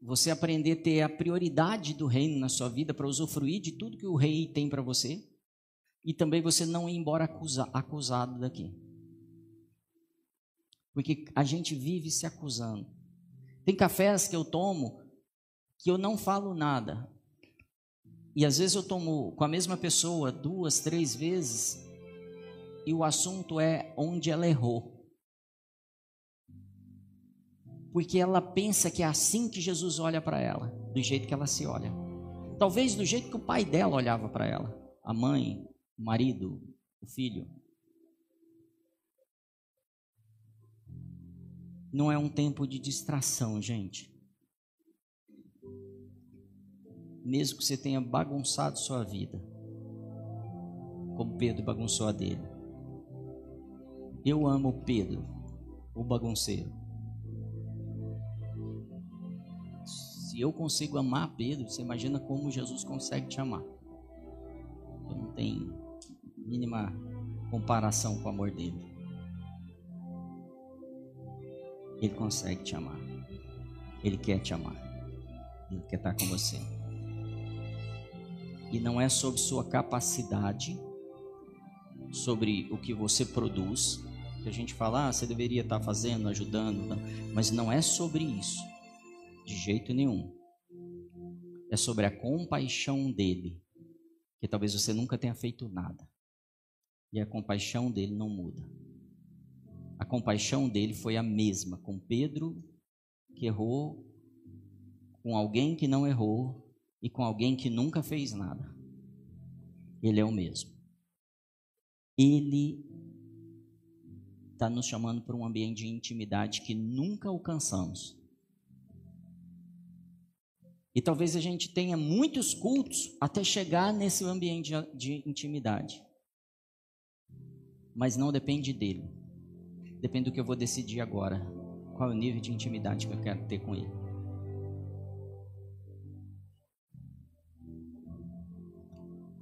Você aprender a ter a prioridade do reino na sua vida para usufruir de tudo que o rei tem para você. E também você não ir embora acusa, acusado daqui. Porque a gente vive se acusando. Tem cafés que eu tomo que eu não falo nada. E às vezes eu tomo com a mesma pessoa duas, três vezes e o assunto é onde ela errou. Porque ela pensa que é assim que Jesus olha para ela, do jeito que ela se olha. Talvez do jeito que o pai dela olhava para ela, a mãe, o marido, o filho. Não é um tempo de distração, gente. Mesmo que você tenha bagunçado sua vida, como Pedro bagunçou a dele. Eu amo Pedro, o bagunceiro. Se eu consigo amar Pedro, você imagina como Jesus consegue te amar. Eu não tem mínima comparação com o amor dele. Ele consegue te amar. Ele quer te amar. Ele quer estar com você. E não é sobre sua capacidade, sobre o que você produz, que a gente fala, ah, você deveria estar fazendo, ajudando, mas não é sobre isso, de jeito nenhum. É sobre a compaixão dele, que talvez você nunca tenha feito nada, e a compaixão dele não muda. A compaixão dele foi a mesma com Pedro, que errou, com alguém que não errou e com alguém que nunca fez nada. Ele é o mesmo. Ele está nos chamando para um ambiente de intimidade que nunca alcançamos. E talvez a gente tenha muitos cultos até chegar nesse ambiente de intimidade. Mas não depende dele. Depende do que eu vou decidir agora. Qual é o nível de intimidade que eu quero ter com ele.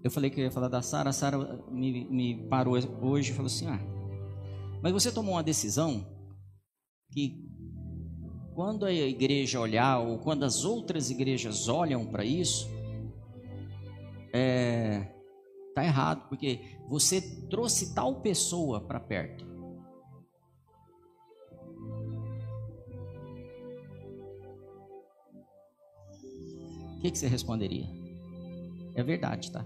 Eu falei que eu ia falar da Sara. A Sara me, me parou hoje e falou assim: Ah, mas você tomou uma decisão que quando a igreja olhar, ou quando as outras igrejas olham para isso, é, tá errado, porque você trouxe tal pessoa para perto. O que, que você responderia? É verdade, tá?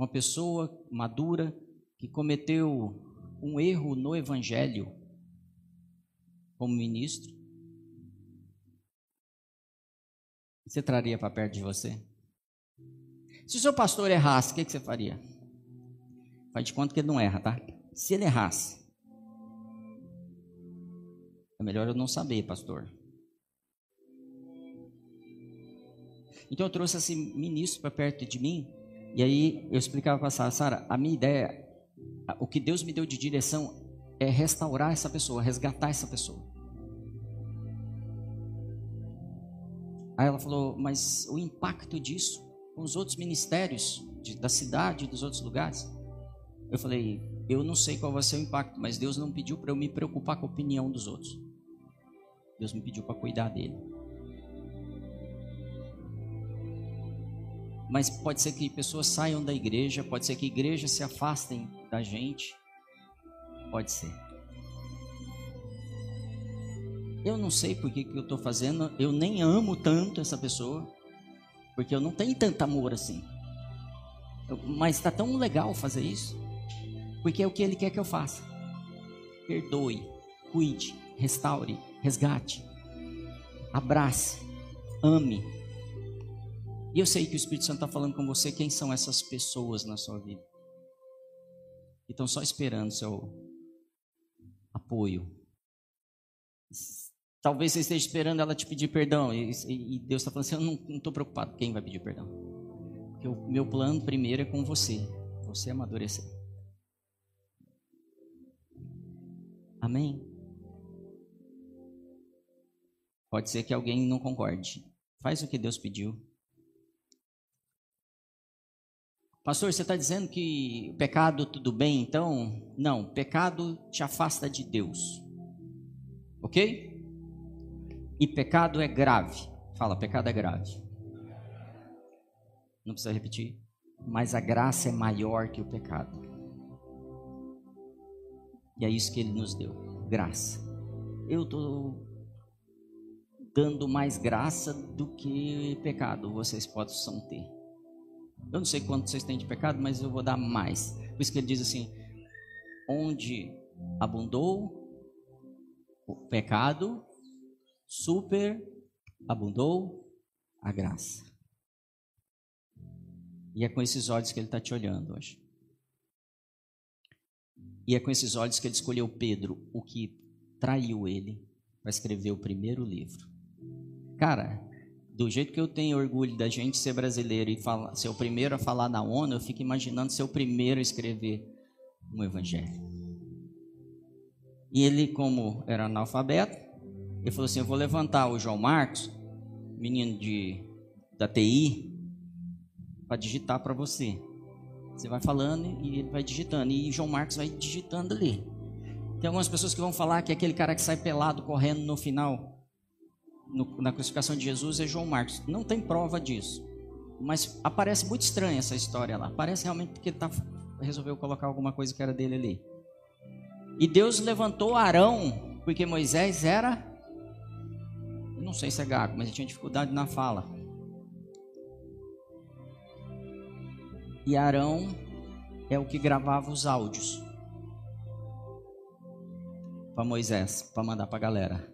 Uma pessoa madura que cometeu um erro no evangelho como ministro, você traria para perto de você? Se o seu pastor errasse, o que, que você faria? Faz de conta que ele não erra, tá? Se ele errasse, é melhor eu não saber, pastor. Então eu trouxe esse ministro para perto de mim e aí eu explicava para Sara, Sara, a minha ideia, o que Deus me deu de direção é restaurar essa pessoa, resgatar essa pessoa. Aí ela falou, mas o impacto disso com os outros ministérios de, da cidade, dos outros lugares? Eu falei, eu não sei qual vai ser o impacto, mas Deus não pediu para eu me preocupar com a opinião dos outros. Deus me pediu para cuidar dele. Mas pode ser que pessoas saiam da igreja, pode ser que igrejas se afastem da gente. Pode ser. Eu não sei por que, que eu estou fazendo, eu nem amo tanto essa pessoa, porque eu não tenho tanto amor assim. Eu, mas está tão legal fazer isso, porque é o que ele quer que eu faça. Perdoe, cuide, restaure, resgate, abrace, ame, e eu sei que o Espírito Santo está falando com você quem são essas pessoas na sua vida. Que estão só esperando seu apoio. Talvez você esteja esperando ela te pedir perdão. E, e Deus está falando assim: eu não estou preocupado quem vai pedir perdão. Porque o meu plano primeiro é com você. Você amadurecer. Amém? Pode ser que alguém não concorde. Faz o que Deus pediu. Pastor, você está dizendo que pecado tudo bem, então? Não, pecado te afasta de Deus. Ok? E pecado é grave. Fala, pecado é grave. Não precisa repetir. Mas a graça é maior que o pecado. E é isso que ele nos deu: graça. Eu estou dando mais graça do que pecado, vocês possam ter. Eu não sei quanto vocês têm de pecado, mas eu vou dar mais. Por isso que ele diz assim: onde abundou o pecado, super abundou a graça. E é com esses olhos que ele está te olhando hoje. E é com esses olhos que ele escolheu Pedro, o que traiu ele, para escrever o primeiro livro. Cara, do jeito que eu tenho orgulho da gente ser brasileiro e falar, ser o primeiro a falar na ONU, eu fico imaginando ser o primeiro a escrever um evangelho. E ele, como era analfabeto, ele falou assim: Eu vou levantar o João Marcos, menino de, da TI, para digitar para você. Você vai falando e ele vai digitando. E João Marcos vai digitando ali. Tem algumas pessoas que vão falar que é aquele cara que sai pelado correndo no final no, na crucificação de Jesus é João Marcos. Não tem prova disso. Mas aparece muito estranha essa história lá. Parece realmente que ele tá, resolveu colocar alguma coisa que era dele ali. E Deus levantou Arão, porque Moisés era. Não sei se é gago, mas ele tinha dificuldade na fala. E Arão é o que gravava os áudios para Moisés, para mandar para a galera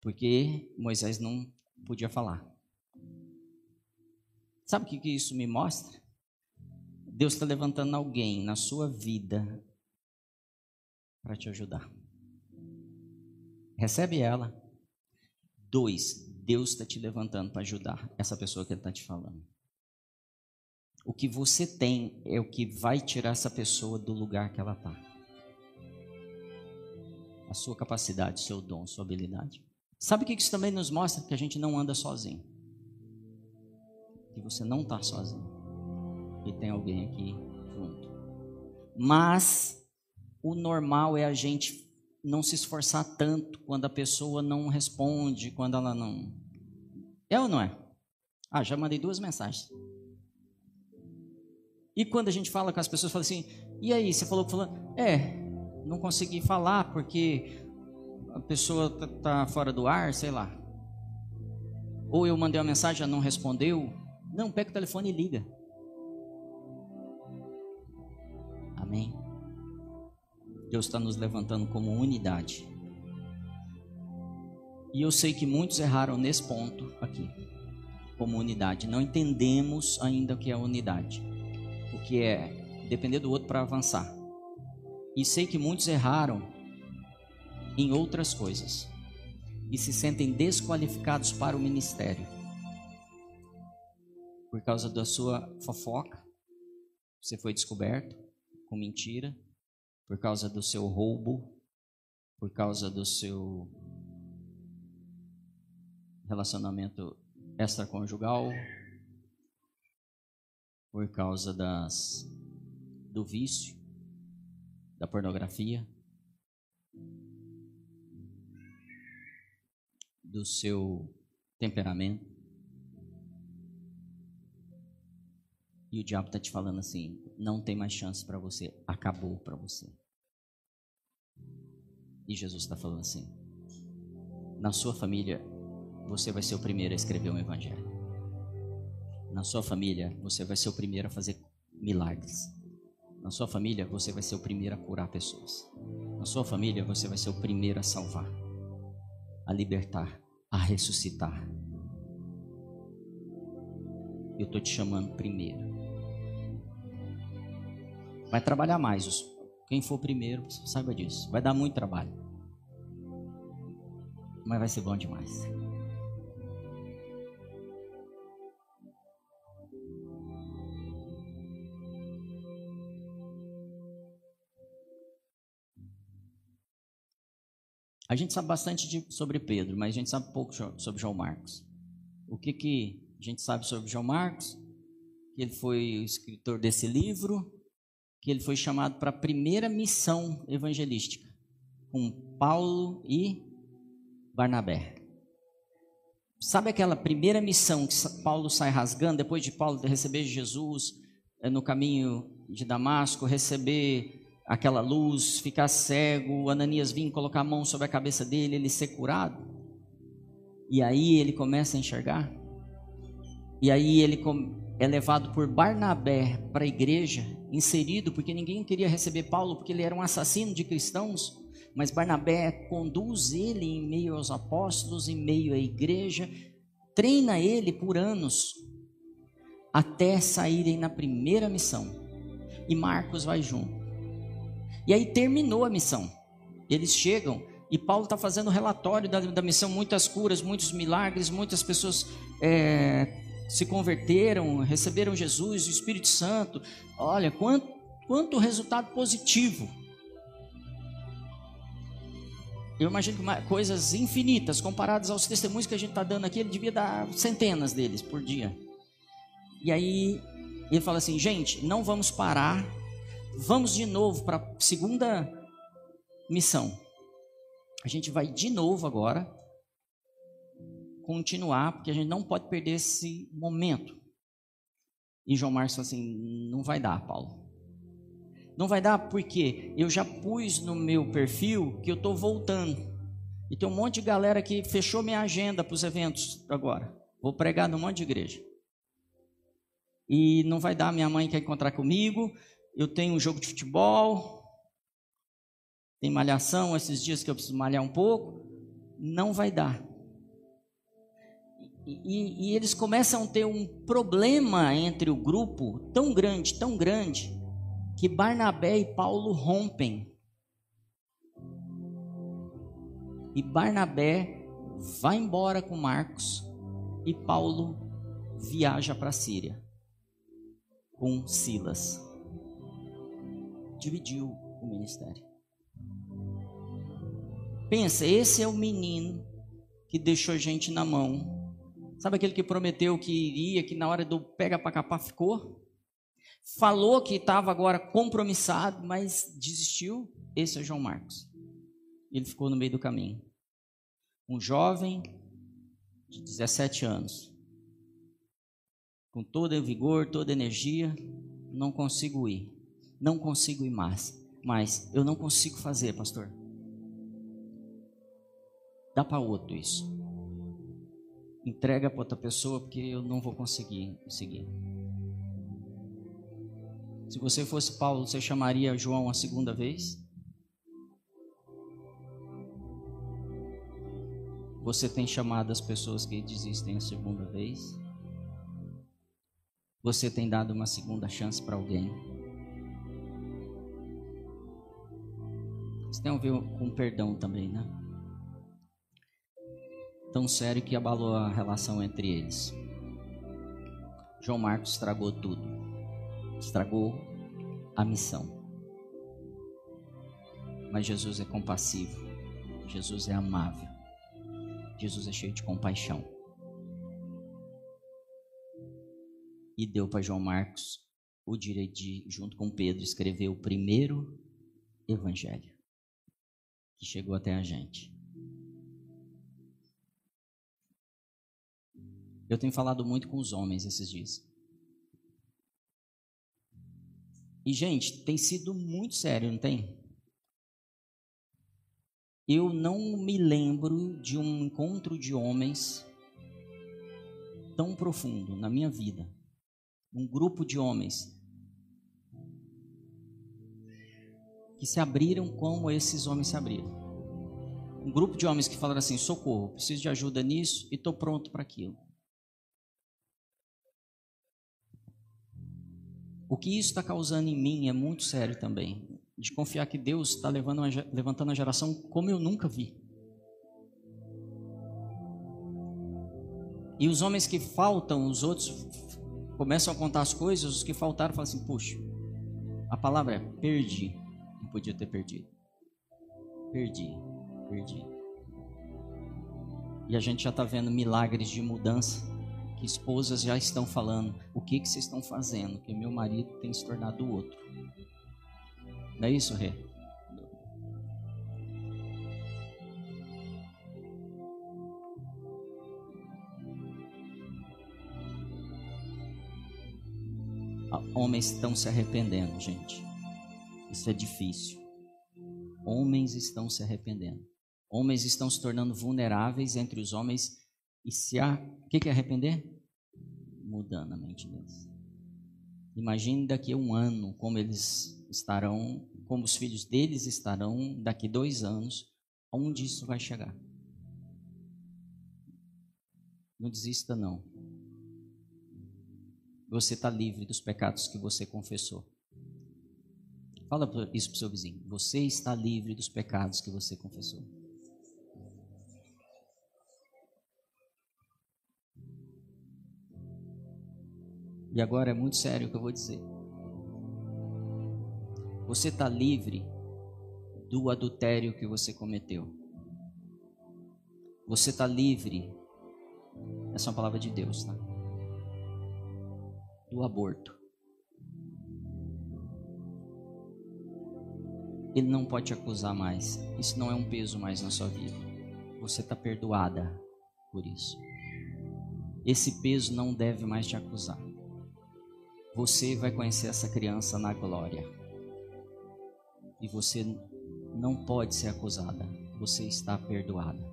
porque Moisés não podia falar. Sabe o que, isso me mostra? Deus está levantando alguém na sua vida para te ajudar. Recebe ela. Dois, Deus está te levantando para ajudar essa pessoa que Ele está te falando. O que você tem é o que vai tirar essa pessoa do lugar que ela está. A sua capacidade, seu dom, sua habilidade. Sabe o que isso também nos mostra? Que a gente não anda sozinho. Que você não está sozinho. E tem alguém aqui junto. Mas o normal é a gente não se esforçar tanto quando a pessoa não responde, quando ela não. É ou não é? Ah, já mandei duas mensagens. E quando a gente fala com as pessoas, fala assim: e aí, você falou que falou? É, não consegui falar porque a pessoa tá, tá fora do ar, sei lá. Ou eu mandei uma mensagem, não respondeu. Não, pega o telefone e liga. Amém. Deus está nos levantando como unidade. E eu sei que muitos erraram nesse ponto aqui, como unidade. Não entendemos ainda o que é unidade, o que é depender do outro para avançar. E sei que muitos erraram em outras coisas e se sentem desqualificados para o ministério por causa da sua fofoca. Você foi descoberto com mentira, por causa do seu roubo, por causa do seu relacionamento extraconjugal, por causa das do vício, da pornografia, do seu temperamento. E o diabo está te falando assim: não tem mais chance para você, acabou para você. E Jesus está falando assim: na sua família, você vai ser o primeiro a escrever um evangelho. Na sua família, você vai ser o primeiro a fazer milagres. Na sua família, você vai ser o primeiro a curar pessoas. Na sua família, você vai ser o primeiro a salvar, a libertar, a ressuscitar. Eu estou te chamando primeiro. Vai trabalhar mais. Quem for primeiro, saiba disso. Vai dar muito trabalho. Mas vai ser bom demais. A gente sabe bastante de, sobre Pedro, mas a gente sabe pouco sobre João Marcos. O que, que a gente sabe sobre João Marcos? Que ele foi o escritor desse livro, que ele foi chamado para a primeira missão evangelística, com Paulo e Barnabé. Sabe aquela primeira missão que Paulo sai rasgando, depois de Paulo receber Jesus eh, no caminho de Damasco, receber aquela luz, ficar cego, Ananias vir colocar a mão sobre a cabeça dele, ele ser curado. E aí ele começa a enxergar. E aí ele é levado por Barnabé para a igreja, inserido, porque ninguém queria receber Paulo, porque ele era um assassino de cristãos. Mas Barnabé conduz ele em meio aos apóstolos, em meio à igreja, treina ele por anos, até saírem na primeira missão. E Marcos vai junto. E aí terminou a missão. Eles chegam e Paulo está fazendo relatório da, da, missão, muitas curas, muitos milagres, muitas pessoas é, se converteram, receberam Jesus, o Espírito Santo. Olha, quanto, quanto resultado positivo. Eu imagino que coisas infinitas comparadas aos testemunhos que a gente está dando aqui, ele devia dar centenas deles por dia. E aí ele fala assim: gente, não vamos parar Vamos de novo para a segunda missão. A gente vai de novo agora continuar, porque a gente não pode perder esse momento. E João Marcos falou assim: não vai dar, Paulo. Não vai dar porque eu já pus no meu perfil que eu estou voltando. E tem um monte de galera que fechou minha agenda para os eventos agora. Vou pregar num monte de igreja. E não vai dar, minha mãe quer encontrar comigo, eu tenho um jogo de futebol, tem malhação esses dias que eu preciso malhar um pouco, não vai dar. E, e, eles começam a ter um problema entre o grupo tão grande, tão grande, que Barnabé e Paulo rompem. E Barnabé vai embora com Marcos e Paulo viaja para a Síria com Silas dividiu o ministério. Pensa, esse é o menino que deixou a gente na mão. Sabe aquele que prometeu que iria, que na hora do pega para capar ficou? Falou que estava agora compromissado, mas desistiu. Esse é João Marcos. Ele ficou no meio do caminho. Um jovem de 17 anos, com todo o vigor, toda a energia, não consigo ir não consigo ir mais. Mas eu não consigo fazer, pastor. Dá para outro isso. Entrega para outra pessoa porque eu não vou conseguir seguir. Se você fosse Paulo, você chamaria João a segunda vez? Você tem chamado as pessoas que desistem a segunda vez? Você tem dado uma segunda chance para alguém? Isso tem a ver com perdão também, né? Tão sério que abalou a relação entre eles. João Marcos estragou tudo. Estragou a missão. Mas Jesus é compassivo. Jesus é amável. Jesus é cheio de compaixão. E deu para João Marcos o direito de, junto com Pedro, escrever o primeiro evangelho que chegou até a gente. Eu tenho falado muito com os homens esses dias. E, gente, tem sido muito sério, não tem? Eu não me lembro de um encontro de homens tão profundo na minha vida. Um grupo de homens que se abriram como esses homens se abriram. Um grupo de homens que falaram assim: socorro, preciso de ajuda nisso e estou pronto para aquilo. O que isso está causando em mim é muito sério também de confiar que Deus está levantando a geração como eu nunca vi. E os homens que faltam, os outros começam a contar as coisas, os que faltaram falam assim: puxa, a palavra é perdi, não podia ter perdido. Perdi, perdi. E a gente já está vendo milagres de mudança, que esposas já estão falando: o que, que vocês estão fazendo? Que meu marido tem se tornado outro. Não é isso, Rê? Homens estão se arrependendo, gente. Isso é difícil. Homens estão se arrependendo. Homens estão se tornando vulneráveis entre os homens. E se há. O que é arrepender? Mudando a mente deles. Imagine daqui a um ano como eles estarão, como os filhos deles estarão daqui dois anos, onde isso vai chegar. Não desista, não. Você está livre dos pecados que você confessou. Fala isso para o seu vizinho. Você está livre dos pecados que você confessou. E agora é muito sério o que eu vou dizer. Você está livre do adultério que você cometeu. Você está livre. Essa é uma palavra de Deus, tá? Do aborto. Ele não pode te acusar mais. Isso não é um peso mais na sua vida. Você está perdoada por isso. Esse peso não deve mais te acusar. Você vai conhecer essa criança na glória e você não pode ser acusada. Você está perdoada.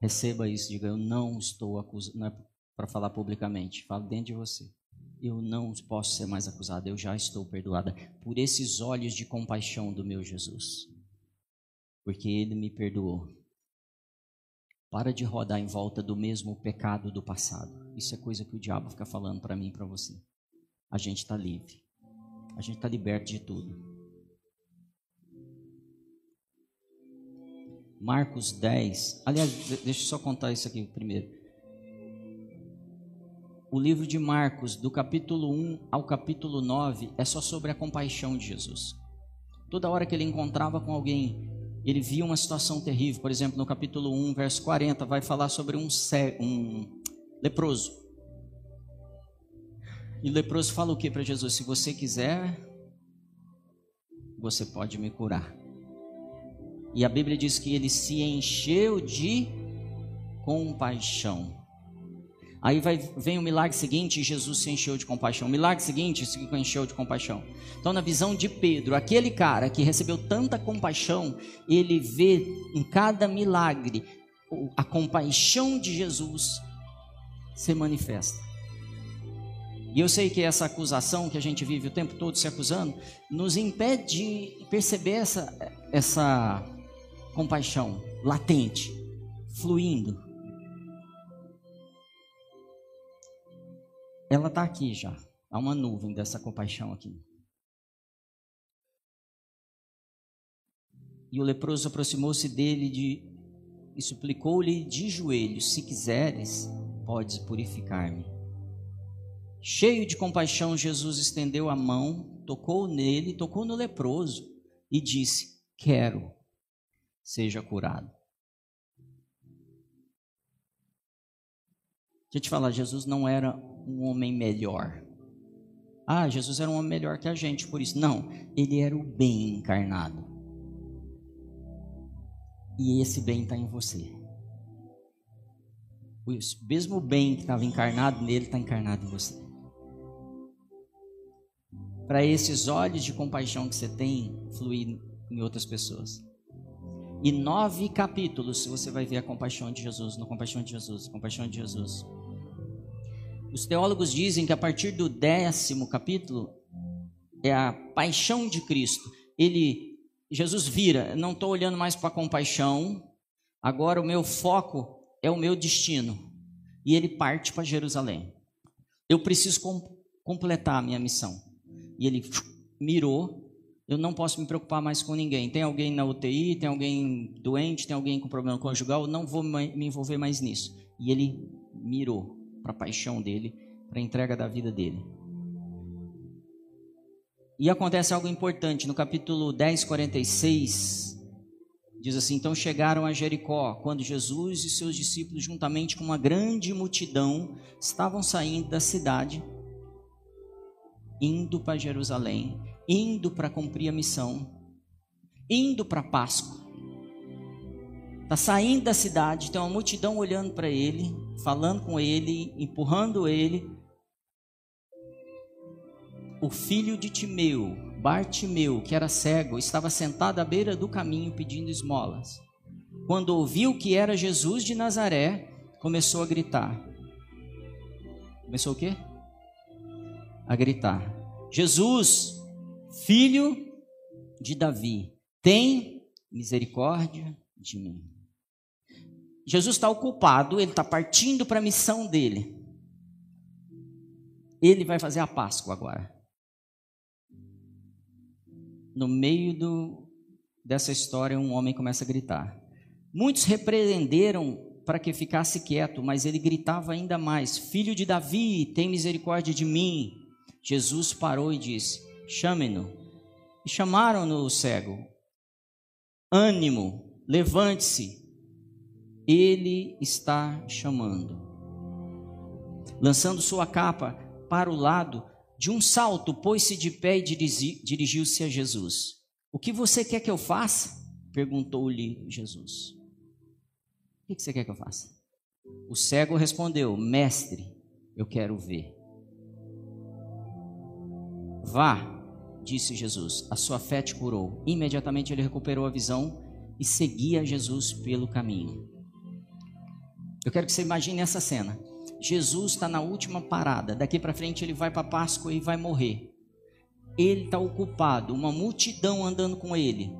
Receba isso, diga: Eu não estou acusado. Não é para falar publicamente, fala dentro de você. Eu não posso ser mais acusada, eu já estou perdoada por esses olhos de compaixão do meu Jesus, porque Ele me perdoou. Para de rodar em volta do mesmo pecado do passado. Isso é coisa que o diabo fica falando para mim e para você. A gente está livre, a gente está liberto de tudo. Marcos 10. Aliás, deixa eu só contar isso aqui primeiro. O livro de Marcos, do capítulo 1 ao capítulo 9, é só sobre a compaixão de Jesus. Toda hora que ele encontrava com alguém, ele via uma situação terrível. Por exemplo, no capítulo 1, verso 40, vai falar sobre um, um leproso. E o leproso fala o que para Jesus? Se você quiser, você pode me curar. E a Bíblia diz que ele se encheu de compaixão. Aí vai, vem o milagre seguinte, Jesus se encheu de compaixão. O milagre seguinte, se encheu de compaixão. Então, na visão de Pedro, aquele cara que recebeu tanta compaixão, ele vê em cada milagre a compaixão de Jesus se manifesta. E eu sei que essa acusação que a gente vive o tempo todo se acusando, nos impede de perceber essa, essa compaixão latente, fluindo. Ela está aqui já. Há uma nuvem dessa compaixão aqui. E o leproso aproximou-se dele de, e suplicou-lhe de joelhos: Se quiseres, podes purificar-me. Cheio de compaixão, Jesus estendeu a mão, tocou nele, tocou no leproso e disse: quero, seja curado. Deixa eu te falar, Jesus não era um homem melhor. Ah, Jesus era um homem melhor que a gente, por isso. Não, ele era o bem encarnado. E esse bem está em você. O mesmo bem que estava encarnado nele está encarnado em você. Para esses olhos de compaixão que você tem fluir em outras pessoas. E nove capítulos você vai ver a compaixão de Jesus, no compaixão de Jesus, compaixão de Jesus. Os teólogos dizem que a partir do décimo capítulo é a paixão de Cristo. Ele, Jesus vira, não estou olhando mais para a compaixão, agora o meu foco é o meu destino. E ele parte para Jerusalém. Eu preciso com, completar a minha missão. E ele mirou. Eu não posso me preocupar mais com ninguém. Tem alguém na UTI, tem alguém doente, tem alguém com problema conjugal, eu não vou me envolver mais nisso. E ele mirou para a paixão dele, para a entrega da vida dele. E acontece algo importante, no capítulo 10, 46, diz assim: Então chegaram a Jericó, quando Jesus e seus discípulos, juntamente com uma grande multidão, estavam saindo da cidade, indo para Jerusalém, indo para cumprir a missão, indo para Páscoa. Está saindo da cidade, tem uma multidão olhando para ele, falando com ele, empurrando ele. O filho de Timeu, Bartimeu, que era cego, estava sentado à beira do caminho pedindo esmolas. Quando ouviu que era Jesus de Nazaré, começou a gritar. Começou o quê? A gritar: Jesus, filho de Davi, tem misericórdia de mim. Jesus está ocupado, ele está partindo para a missão dele. Ele vai fazer a Páscoa agora. No meio do, dessa história, um homem começa a gritar. Muitos repreenderam para que ficasse quieto, mas ele gritava ainda mais: Filho de Davi, tem misericórdia de mim. Jesus parou e disse: Chame-no. E chamaram-no o cego. Ânimo, levante-se, ele está chamando. Lançando sua capa para o lado, de um salto, pôs-se de pé e dirigiu-se a Jesus. O que você quer que eu faça? perguntou-lhe Jesus. O que você quer que eu faça? O cego respondeu: Mestre, eu quero ver. Vá, disse Jesus, a sua fé te curou. Imediatamente ele recuperou a visão e seguia Jesus pelo caminho. Eu quero que você imagine essa cena. Jesus está na última parada. Daqui para frente ele vai para Páscoa e vai morrer. Ele está ocupado, uma multidão andando com ele.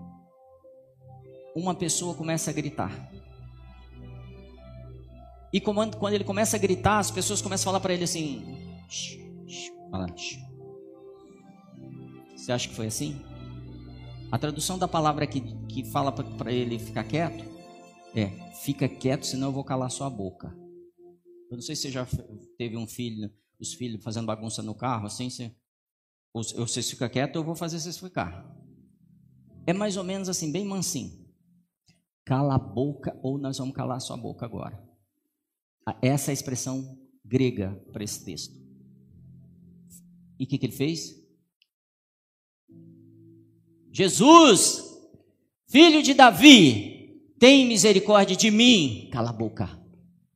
Uma pessoa começa a gritar. E quando ele começa a gritar, as pessoas começam a falar para ele assim: fala. Você acha que foi assim? A tradução da palavra que, que fala para ele ficar quieto é, fica quieto, senão eu vou calar sua boca. Eu não sei se você já teve um filho, os filhos fazendo bagunça no carro, assim, você, ou vocês ficam quietos, eu vou fazer vocês ficar. É mais ou menos assim, bem mansinho. Cala a boca ou nós vamos calar sua boca agora. Essa é a expressão grega para esse texto. E o que, que ele fez? Jesus, filho de Davi, tem misericórdia de mim. Cala a boca.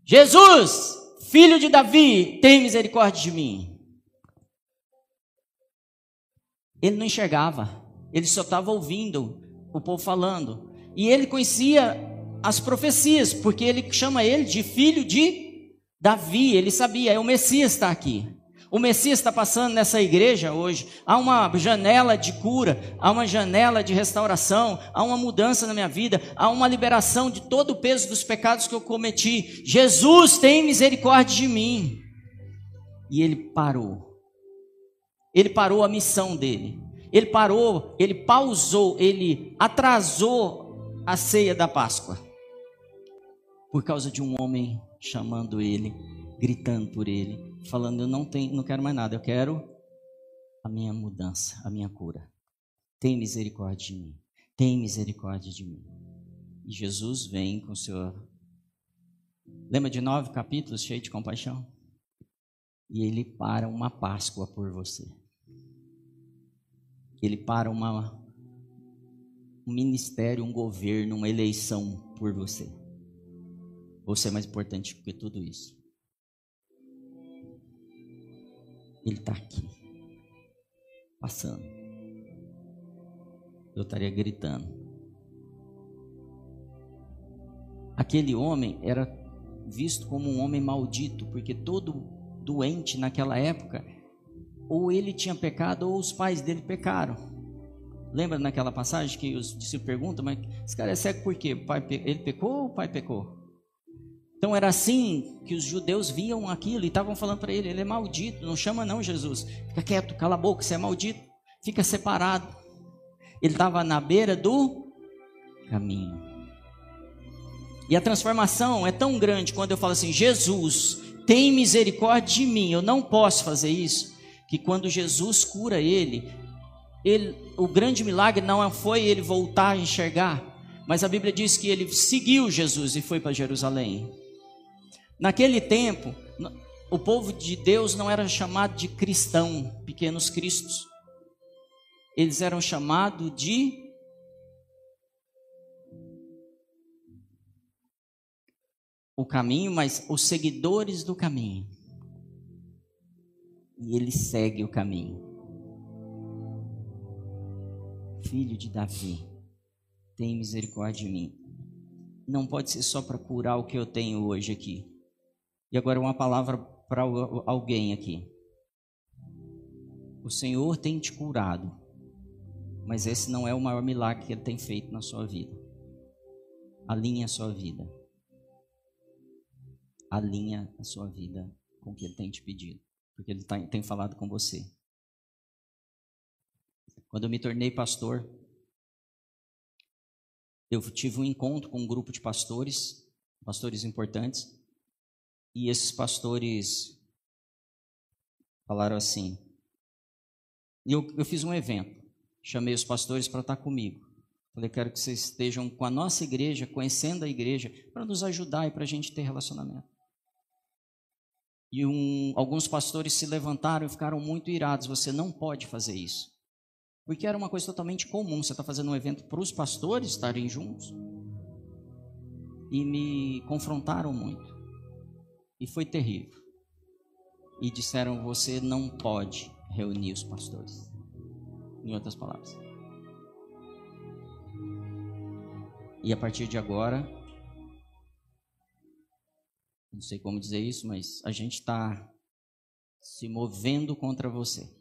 Jesus, filho de Davi, tem misericórdia de mim. Ele não enxergava, ele só estava ouvindo o povo falando. E ele conhecia as profecias, porque ele chama ele de filho de Davi. Ele sabia, é o Messias está aqui. O Messias está passando nessa igreja hoje. Há uma janela de cura, há uma janela de restauração, há uma mudança na minha vida, há uma liberação de todo o peso dos pecados que eu cometi. Jesus tem misericórdia de mim. E ele parou. Ele parou a missão dele. Ele parou, ele pausou, ele atrasou a ceia da Páscoa. Por causa de um homem chamando ele, gritando por ele, falando: Eu não, tenho, não quero mais nada, eu quero a minha mudança, a minha cura. Tem misericórdia de mim. tem misericórdia de mim. E Jesus vem com seu. Lembra de nove capítulos cheios de compaixão? E ele para uma Páscoa por você. Ele para uma, um ministério, um governo, uma eleição por você. Você é mais importante do que tudo isso. Ele está aqui, passando. Eu estaria gritando. Aquele homem era visto como um homem maldito, porque todo doente naquela época, ou ele tinha pecado ou os pais dele pecaram. Lembra naquela passagem que os discípulos perguntam, mas esse cara é cego por quê? ele pecou ou o pai pecou? Então era assim que os judeus viam aquilo e estavam falando para ele: ele é maldito, não chama não Jesus, fica quieto, cala a boca, você é maldito, fica separado. Ele estava na beira do caminho. E a transformação é tão grande quando eu falo assim: Jesus, tem misericórdia de mim, eu não posso fazer isso. Que quando Jesus cura ele, ele, o grande milagre não foi ele voltar a enxergar, mas a Bíblia diz que ele seguiu Jesus e foi para Jerusalém. Naquele tempo, o povo de Deus não era chamado de cristão, pequenos cristos. Eles eram chamados de o caminho, mas os seguidores do caminho. E ele segue o caminho. Filho de Davi, tem misericórdia de mim. Não pode ser só para curar o que eu tenho hoje aqui. E agora uma palavra para alguém aqui. O Senhor tem te curado, mas esse não é o maior milagre que Ele tem feito na sua vida. Alinhe a sua vida alinha a sua vida com o que Ele tem te pedido, porque Ele tá, tem falado com você. Quando eu me tornei pastor, eu tive um encontro com um grupo de pastores, pastores importantes, e esses pastores falaram assim. E eu, eu fiz um evento, chamei os pastores para estar comigo. Falei, quero que vocês estejam com a nossa igreja, conhecendo a igreja, para nos ajudar e para a gente ter relacionamento. E um, alguns pastores se levantaram e ficaram muito irados. Você não pode fazer isso. Porque era uma coisa totalmente comum. Você está fazendo um evento para os pastores estarem juntos. E me confrontaram muito. E foi terrível. E disseram: Você não pode reunir os pastores. Em outras palavras. E a partir de agora, não sei como dizer isso, mas a gente está se movendo contra você.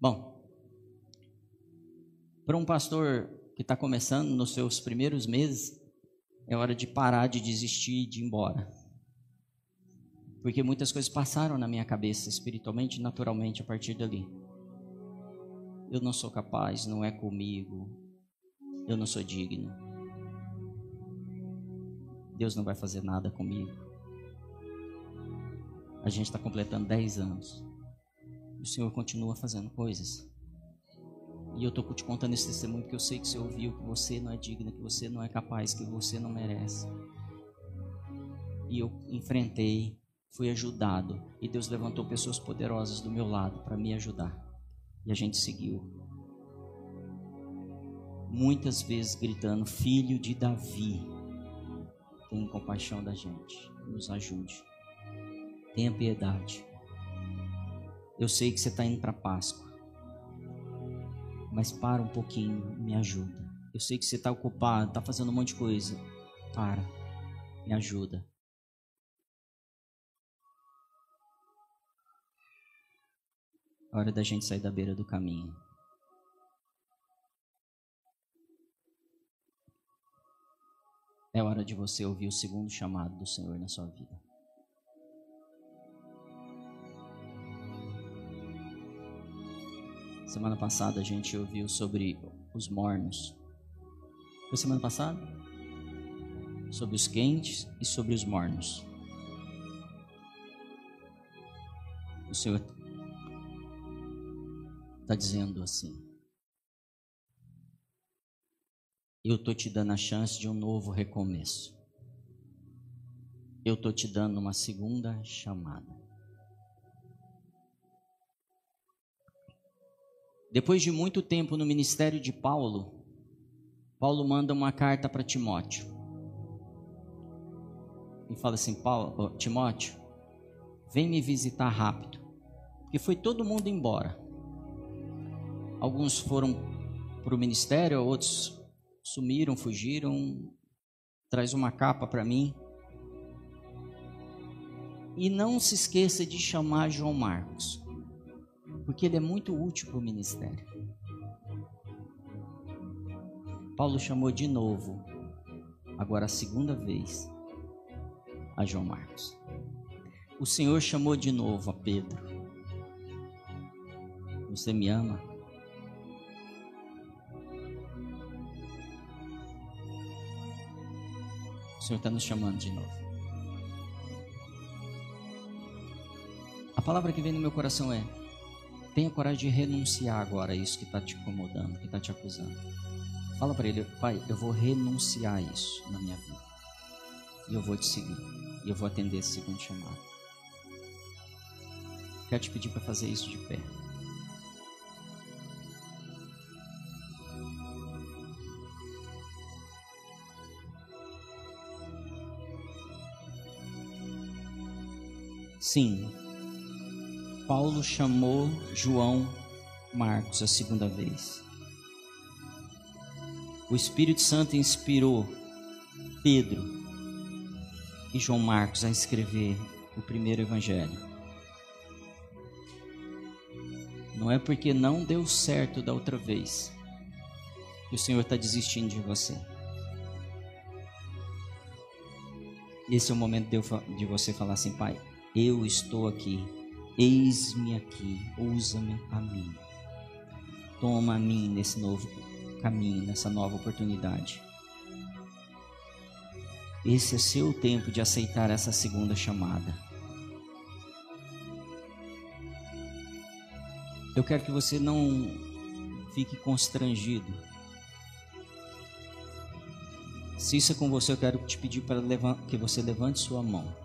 Bom, para um pastor que está começando nos seus primeiros meses, é hora de parar de desistir e de ir embora. Porque muitas coisas passaram na minha cabeça, espiritualmente e naturalmente, a partir dali. Eu não sou capaz, não é comigo, eu não sou digno. Deus não vai fazer nada comigo. A gente está completando 10 anos. O Senhor continua fazendo coisas. E eu estou te contando esse testemunho porque eu sei que você ouviu que você não é digno, que você não é capaz, que você não merece. E eu enfrentei, fui ajudado. E Deus levantou pessoas poderosas do meu lado para me ajudar. E a gente seguiu. Muitas vezes gritando: Filho de Davi tenha compaixão da gente, nos ajude. Tenha piedade. Eu sei que você está indo para Páscoa, mas para um pouquinho, me ajuda. Eu sei que você está ocupado, está fazendo um monte de coisa. Para, me ajuda. É hora da gente sair da beira do caminho. É hora de você ouvir o segundo chamado do Senhor na sua vida. Semana passada a gente ouviu sobre os mornos. Foi semana passada? Sobre os quentes e sobre os mornos. O Senhor está dizendo assim: Eu estou te dando a chance de um novo recomeço. Eu estou te dando uma segunda chamada. Depois de muito tempo no ministério de Paulo, Paulo manda uma carta para Timóteo. E fala assim: Paulo, Timóteo, vem me visitar rápido. Porque foi todo mundo embora. Alguns foram para o ministério, outros sumiram, fugiram. Traz uma capa para mim. E não se esqueça de chamar João Marcos, porque ele é muito útil para o ministério. Paulo chamou de novo, agora a segunda vez, a João Marcos. O Senhor chamou de novo a Pedro. Você me ama? O Senhor está nos chamando de novo. A palavra que vem no meu coração é: tenha coragem de renunciar agora a isso que está te incomodando, que está te acusando. Fala para ele, pai, eu vou renunciar a isso na minha vida. E eu vou te seguir. E eu vou atender esse segundo chamado. Quero te pedir para fazer isso de pé. Sim, Paulo chamou João Marcos a segunda vez. O Espírito Santo inspirou Pedro e João Marcos a escrever o primeiro evangelho. Não é porque não deu certo da outra vez que o Senhor está desistindo de você. Esse é o momento de você falar assim, Pai, eu estou aqui, eis-me aqui, usa-me a mim. Toma a mim nesse novo caminho, nessa nova oportunidade. Esse é seu tempo de aceitar essa segunda chamada. Eu quero que você não fique constrangido. Se isso é com você, eu quero te pedir para que você levante sua mão.